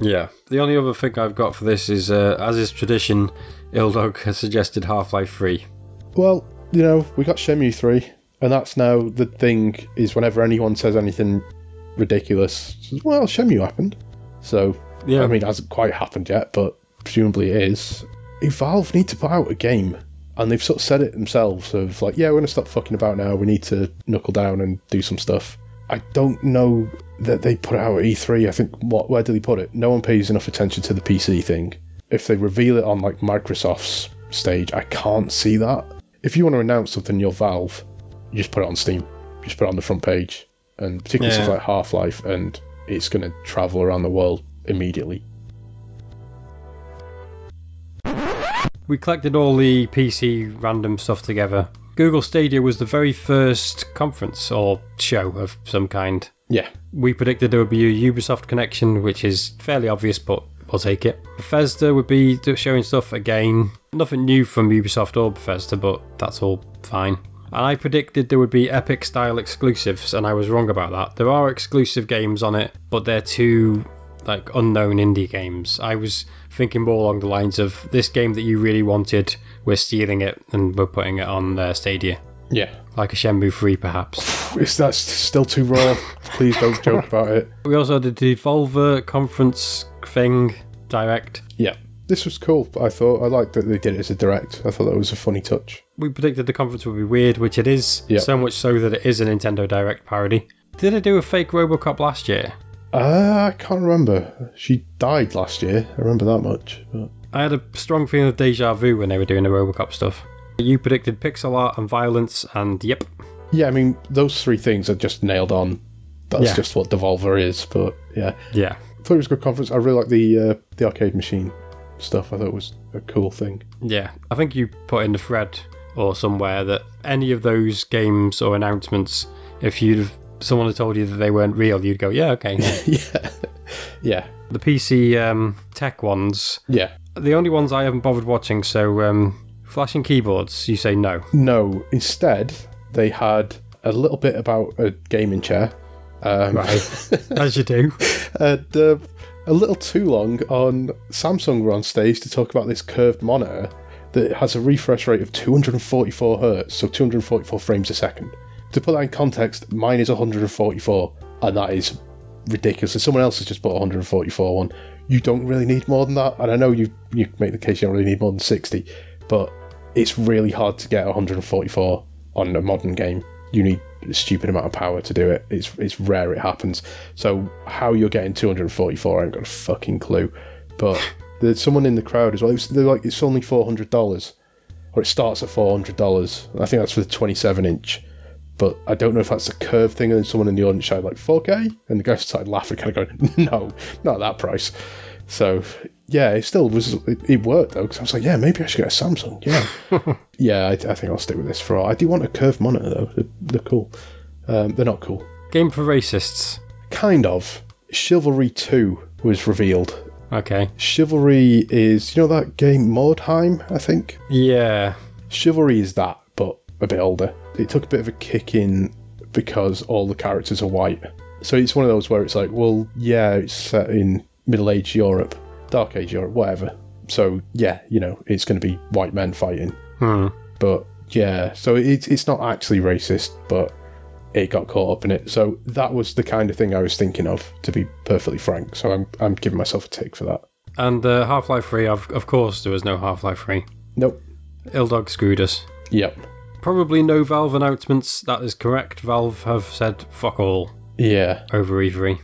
Yeah. The only other thing I've got for this is, uh, as is tradition, Ildog has suggested Half Life 3. Well, you know, we got Shenmue 3, and that's now the thing is whenever anyone says anything ridiculous, says, well, Shenmue happened. So, Yeah. I mean, it hasn't quite happened yet, but presumably it is. Valve need to put out a game, and they've sort of said it themselves of like, yeah, we're going to stop fucking about now, we need to knuckle down and do some stuff. I don't know that they put it out at E3. I think, what, where do they put it? No one pays enough attention to the PC thing. If they reveal it on like Microsoft's stage, I can't see that. If you want to announce something, you're Valve, you just put it on Steam, just put it on the front page, and particularly Yeah. stuff like Half Life, and it's going to travel around the world immediately. We collected all the PC random stuff together. Google Stadia was the very first conference or show of some kind. Yeah, We predicted there would be a Ubisoft connection, which is fairly obvious, but we'll take it. Bethesda would be showing stuff again. Nothing new from Ubisoft or Bethesda, but that's all fine. And I predicted there would be Epic style exclusives, and I was wrong about that. There are exclusive games on it, but they're two like unknown indie games. I was thinking more along the lines of this game that you really wanted, we're stealing it and we're putting it on uh, Stadia, yeah. like a Shenmue 3 perhaps. Is that still too raw? [LAUGHS] Please don't joke about it. We also had the Devolver conference thing direct. Yeah, this was cool. I thought I liked that they did it as a direct. I thought that was a funny touch. We predicted the conference would be weird, which it is. Yeah. So much so that it is a Nintendo Direct parody. Did I do a fake Robocop last year? Uh, I can't remember. She died last year. I remember that much. But I had a strong feeling of deja vu when they were doing the Robocop stuff. You predicted pixel art and violence, and yep. yeah, I mean those three things are just nailed on. That's Yeah. just what Devolver is. But yeah, Yeah. I thought it was a good conference. I really like the uh, the arcade machine stuff. I thought it was a cool thing. Yeah. I think you put in the thread or somewhere that any of those games or announcements, if you'd someone had told you that they weren't real, you'd go, yeah, okay. [LAUGHS] yeah, yeah, the PC um, tech ones, yeah. the only ones I haven't bothered watching, so um, flashing keyboards, you say no. No, instead they had a little bit about a gaming chair. Um, [LAUGHS] As you do. and uh, a little too long on Samsung were on stage to talk about this curved monitor that has a refresh rate of 244 hertz, so 244 frames a second. To put that in context, mine is 144, and that is ridiculous. If someone else has just a 144 one, you don't really need more than that. And I know you you make the case you don't really need more than 60, but it's really hard to get 144 on a modern game. You need a stupid amount of power to do it. It's it's rare it happens. So how you're getting 244, I haven't got a fucking clue. But [LAUGHS] there's someone in the crowd as well. Was, they're like, it's only four hundred dollars, or it starts at four hundred dollars. I think that's for the 27 inch. But I don't know if that's a curve thing. And then someone in the audience shouted like 4K, and the guy started laughing, kind of going, [LAUGHS] "No, not at that price." So yeah, it still was. It, it worked though, because I was like, "Yeah, maybe I should get a Samsung." Yeah, [LAUGHS] yeah. I, I think I'll stick with this for all. I do want a curved monitor though. They're, they're cool. Um, they're not cool. Game for racists. Kind of. Chivalry 2 was revealed. Okay. Chivalry is, you know, that game Mordheim, I think? Yeah. Chivalry is that, but a bit older. It took a bit of a kick in because all the characters are white. So it's one of those where it's like, well, yeah, it's set in Middle Age Europe, Dark Age Europe, whatever. So yeah, you know, it's going to be white men fighting. Hmm. But yeah, so it's it's not actually racist, but it got caught up in it. So that was the kind of thing I was thinking of, to be perfectly frank. So I'm I'm giving myself a tick for that. And uh, Half Life 3, of, of course, there was no Half Life 3. Nope. Ildog screwed us. Yep. Probably no Valve announcements. That is correct. Valve have said fuck all Yeah. over E3.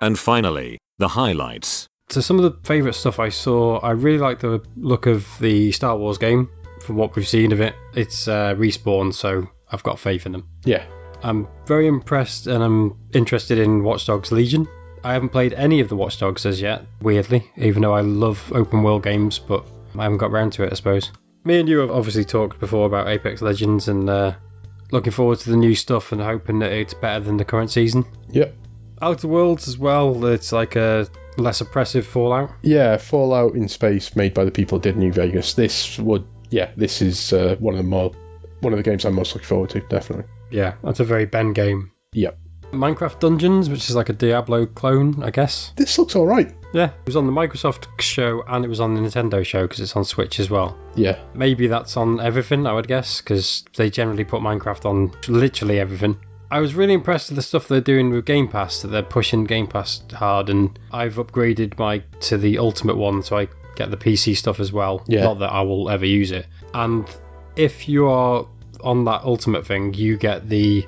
And finally, the highlights. So some of the favourite stuff I saw, I really like the look of the Star Wars game. From what we've seen of it, it's uh, respawn, so I've got faith in them. Yeah. I'm very impressed and I'm interested in Watch Dogs Legion. I haven't played any of the Watch Dogs as yet, weirdly, even though I love open world games, but I haven't got round to it, I suppose. Me and you have obviously talked before about Apex Legends and uh, looking forward to the new stuff and hoping that it's better than the current season. Yep. Outer Worlds as well, it's like a less oppressive Fallout. Yeah, Fallout in space made by the people who did New Vegas. This would, yeah, this is uh, one of the more, one of the games I'm most looking forward to. Definitely. Yeah, that's a very Ben game. Yep. Minecraft Dungeons, which is like a Diablo clone, I guess. This looks all right. Yeah, it was on the Microsoft show and it was on the Nintendo show because it's on Switch as well. Yeah. Maybe that's on everything, I would guess, because they generally put Minecraft on literally everything. I was really impressed with the stuff they're doing with Game Pass, that they're pushing Game Pass hard, and I've upgraded my to the Ultimate one so I get the PC stuff as well. Yeah. Not that I will ever use it. And if you are on that Ultimate thing, you get the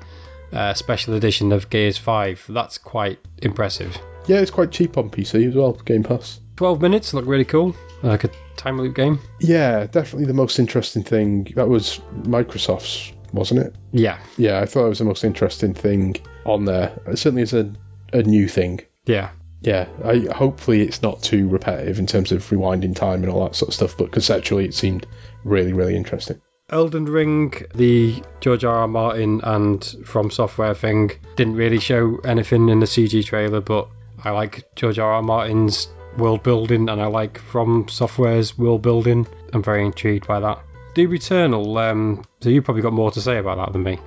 uh, special edition of Gears 5. That's quite impressive. Yeah, it's quite cheap on PC as well. Game Pass. 12 minutes, look really cool. Like a time loop game. Yeah, definitely the most interesting thing. That was Microsoft's, wasn't it? Yeah, Yeah, I thought it was the most interesting thing on there. It certainly is a, a new thing. yeah. Yeah, I hopefully it's not too repetitive in terms of rewinding time and all that sort of stuff. But conceptually, it seemed really, really interesting. Elden Ring, the George R. R. Martin and From Software thing didn't really show anything in the CG trailer, but I like George R. R. Martin's world building and I like From Software's world building. I'm very intrigued by that. Doom Eternal, um, so you've probably got more to say about that than me.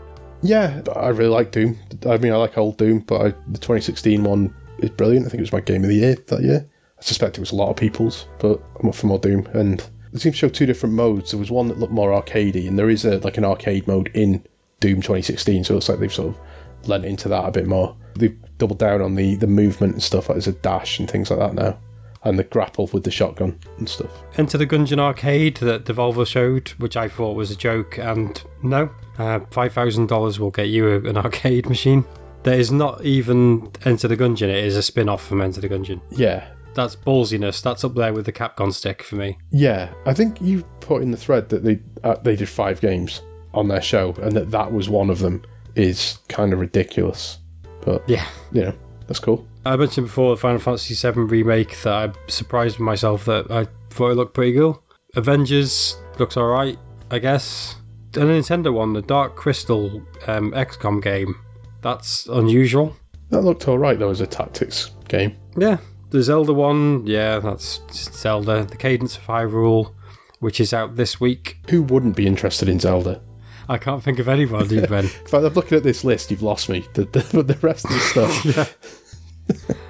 Yeah, I really like Doom. I mean, I like old Doom, but I, the 2016 one is brilliant. I think it was my game of the year that year. I suspect it was a lot of people's, but I'm up for more Doom. And they seem to show two different modes. There was one that looked more arcadey, and there is a like an arcade mode in Doom 2016. So it looks like they've sort of lent into that a bit more. They've doubled down on the the movement and stuff. Like there's a dash and things like that now, and the grapple with the shotgun and stuff. Enter the Gungeon Arcade that Devolver showed, which I thought was a joke, and no, uh, $5,000 will get you an arcade [LAUGHS] machine. There is not even Enter the Gungeon, it is a spin off from Enter the Gungeon. Yeah, That's ballsiness. That's up there with the Capcom stick for me. Yeah, I think you put in the thread that they uh, they did five games on their show, and that that was one of them. Is kind of ridiculous, but Yeah. you know that's cool. I mentioned before the Final Fantasy VII remake that I surprised myself that I thought it looked pretty cool. Avengers looks alright, I guess. The Nintendo one, the Dark Crystal um, XCOM game. That's unusual. That looked all right though as a tactics game. Yeah, the Zelda one, yeah, that's just Zelda. The Cadence of Hyrule, which is out this week. Who wouldn't be interested in Zelda? I can't think of anybody, Ben. [LAUGHS] In fact, I'm looking at this list. You've lost me. The the, [LAUGHS] the rest of the stuff. [LAUGHS]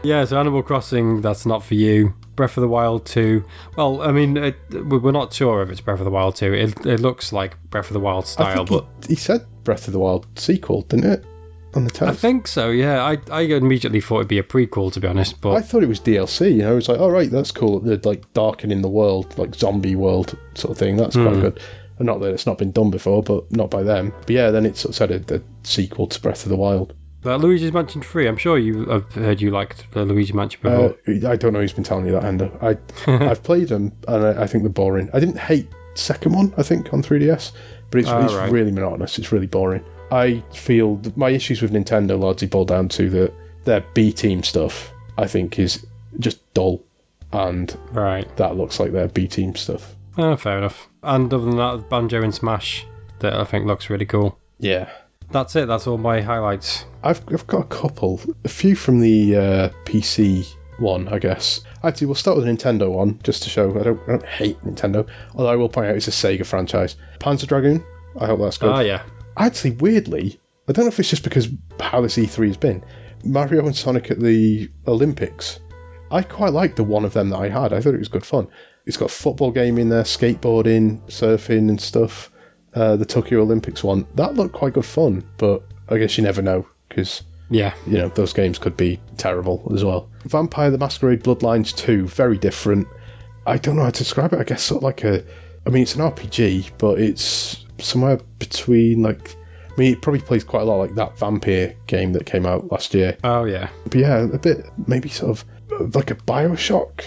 Yeah, yeah. so Animal Crossing, that's not for you. Breath of the Wild 2. Well, I mean, it, we- we're not sure if it's Breath of the Wild 2. It, it looks like Breath of the Wild style, but he, he said Breath of the Wild sequel, didn't it? On the test. I think so, yeah. I, I immediately thought it'd be a prequel, to be honest, but I thought it was DLC. You know, I was like, "All right, that's cool." They're like darkening the world, like zombie world sort of thing. That's quite hmm. good. Not that it's not been done before, but not by them. But yeah, then it's sort of a sequel to Breath of the Wild. but Luigi's Mansion 3, I'm sure you have heard you liked the Luigi Mansion before. Uh, I don't know who's been telling you that, Ender. I [LAUGHS] I've played them and I, I think they're boring. I didn't hate second one. I think on 3DS, but it's, Ah, it's right. really monotonous. It's really boring. I feel that my issues with Nintendo largely boil down to that their B team stuff. I think is just dull, and right. that looks like their B team stuff. Uh, fair enough. And other than that, Banjo and Smash, that I think looks really cool. Yeah. That's it, that's all my highlights. I've, I've got a couple, a few from the uh, PC one, I guess. Actually, we'll start with the Nintendo one just to show I don't, I don't hate Nintendo, although I will point out it's a Sega franchise. Panzer Dragoon, I hope that's good. Ah, yeah. Actually, weirdly, I don't know if it's just because how this E3 has been. Mario and Sonic at the Olympics. I quite liked the one of them that I had. I thought it was good fun. It's got football game in there, skateboarding, surfing, and stuff. Uh, the Tokyo Olympics one that looked quite good fun, but I guess you never know because Yeah. you know those games could be terrible as well. Vampire: The Masquerade Bloodlines 2, very different. I don't know how to describe it. I guess sort of like a. I mean, it's an RPG, but it's somewhere between like. I mean, it probably plays quite a lot like that Vampire game that came out last year. Oh, yeah. But yeah, a bit maybe sort of like a Bioshock.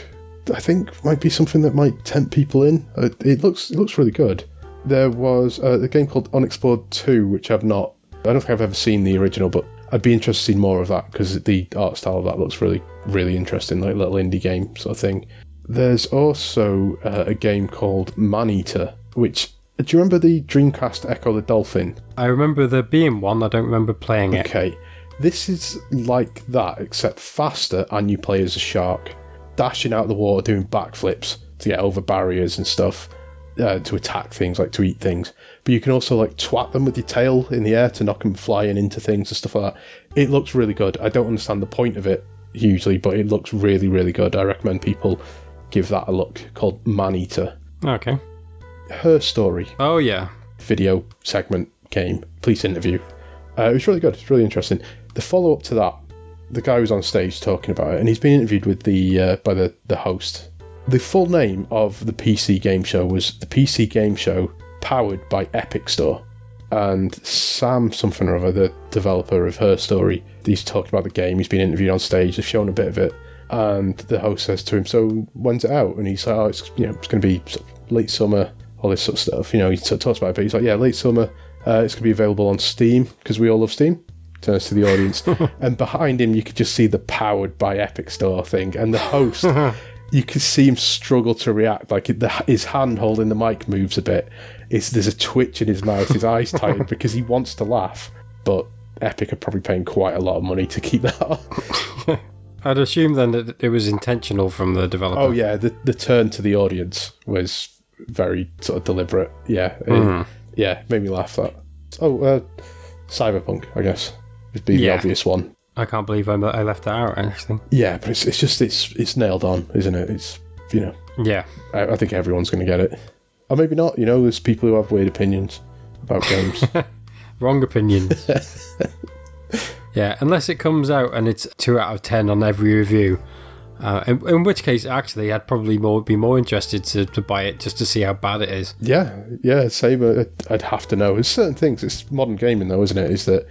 I think might be something that might tempt people in. Uh, it looks it looks really good. There was uh, a game called Unexplored Two, which I've not. I don't think I've ever seen the original, but I'd be interested to see more of that because the art style of that looks really really interesting, like little indie game sort of thing. There's also uh, a game called Maneater, which do you remember the Dreamcast Ecco the Dolphin? I remember there being one, I don't remember playing it. Okay, this is like that, except faster, and you play as a shark, dashing out of the water, doing backflips to get over barriers and stuff, uh, to attack things, like to eat things. But you can also like twat them with your tail in the air to knock them flying into things and stuff like that. It looks really good. I don't understand the point of it hugely, but it looks really, really good. I recommend people give that a look. Called Maneater. Okay. Her story Oh, yeah. video segment game, police interview. Uh, it was really good. It's really interesting. The follow up to that, the guy was on stage talking about it, and he's been interviewed with the uh, by the the host. The full name of the PC game show was the PC game show powered by Epic Store. And Sam something or other, the developer of her story, he's talked about the game. He's been interviewed on stage. They've shown a bit of it, and the host says to him, "So when's it out?" And he's like, "Oh, it's you know, it's going to be late summer, all this sort of stuff." You know, he talks about it, but he's like, "Yeah, late summer. Uh, it's going to be available on Steam because we all love Steam." Turns to the audience, [LAUGHS] and behind him, you could just see the powered by Epic Store thing, and the host. [LAUGHS] You can see him struggle to react. Like the, his hand holding the mic moves a bit. It's, there's a twitch in his mouth. His eyes tighten [LAUGHS] because he wants to laugh, but Epic are probably paying quite a lot of money to keep that. I'd assume then that it was intentional from the developer. Oh yeah, the the turn to the audience was very sort of deliberate. Yeah, it- yeah, made me laugh. That. Oh, uh, Cyberpunk, I guess, would be the obvious one. I can't believe I, I left that out, actually. Yeah, but it's it's just it's it's nailed on, isn't it? It's you know, Yeah. I, I think everyone's going to get it, or maybe not. You know, there's people who have weird opinions about games. [LAUGHS] Wrong opinions. [LAUGHS] yeah, unless it comes out and it's 2 out of 10 on every review. Uh, in, in which case, actually, I'd probably more be more interested to, to buy it just to see how bad it is. Yeah, yeah, same. uh, I'd have to know. There's certain things. It's modern gaming, though, isn't it? Is that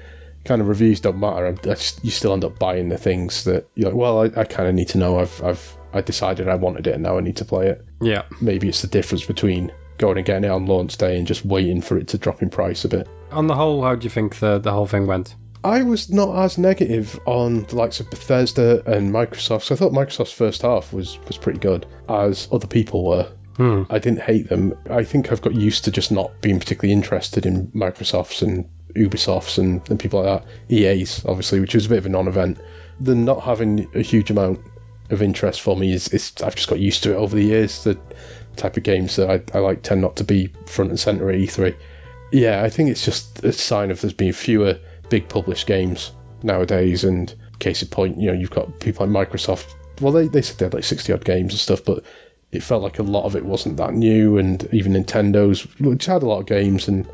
kind of reviews don't matter. Just, you still end up buying the things that you're like. Well, I, I kind of need to know. I've, I've, I decided I wanted it, and now I need to play it. Yeah. Maybe it's the difference between going and getting it on launch day and just waiting for it to drop in price a bit. On the whole, how do you think the, the whole thing went? I was not as negative on the likes of Bethesda and Microsoft. So I thought Microsoft's first half was was pretty good, as other people were. Hmm. I didn't hate them. I think I've got used to just not being particularly interested in Microsoft's and Ubisoft's and, and people like that. EA's, obviously, which was a bit of a non event. The not having a huge amount of interest for me is, is I've just got used to it over the years. The type of games that I, I like tend not to be front and centre at E3. Yeah, I think it's just a sign of there's been fewer big published games nowadays. And case in point, you know, you've got people like Microsoft. Well, they, they said they had like 60 odd games and stuff, but it felt like a lot of it wasn't that new. And even Nintendo's, which had a lot of games, and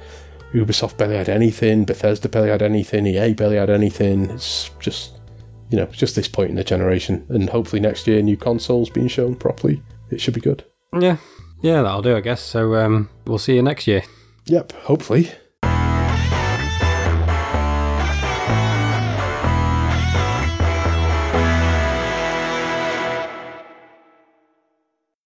Ubisoft barely had anything, Bethesda barely had anything, EA barely had anything. It's just, you know, just this point in the generation. And hopefully next year, new consoles being shown properly. It should be good. Yeah. Yeah, that'll do, I guess. So um, we'll see you next year. Yep, hopefully.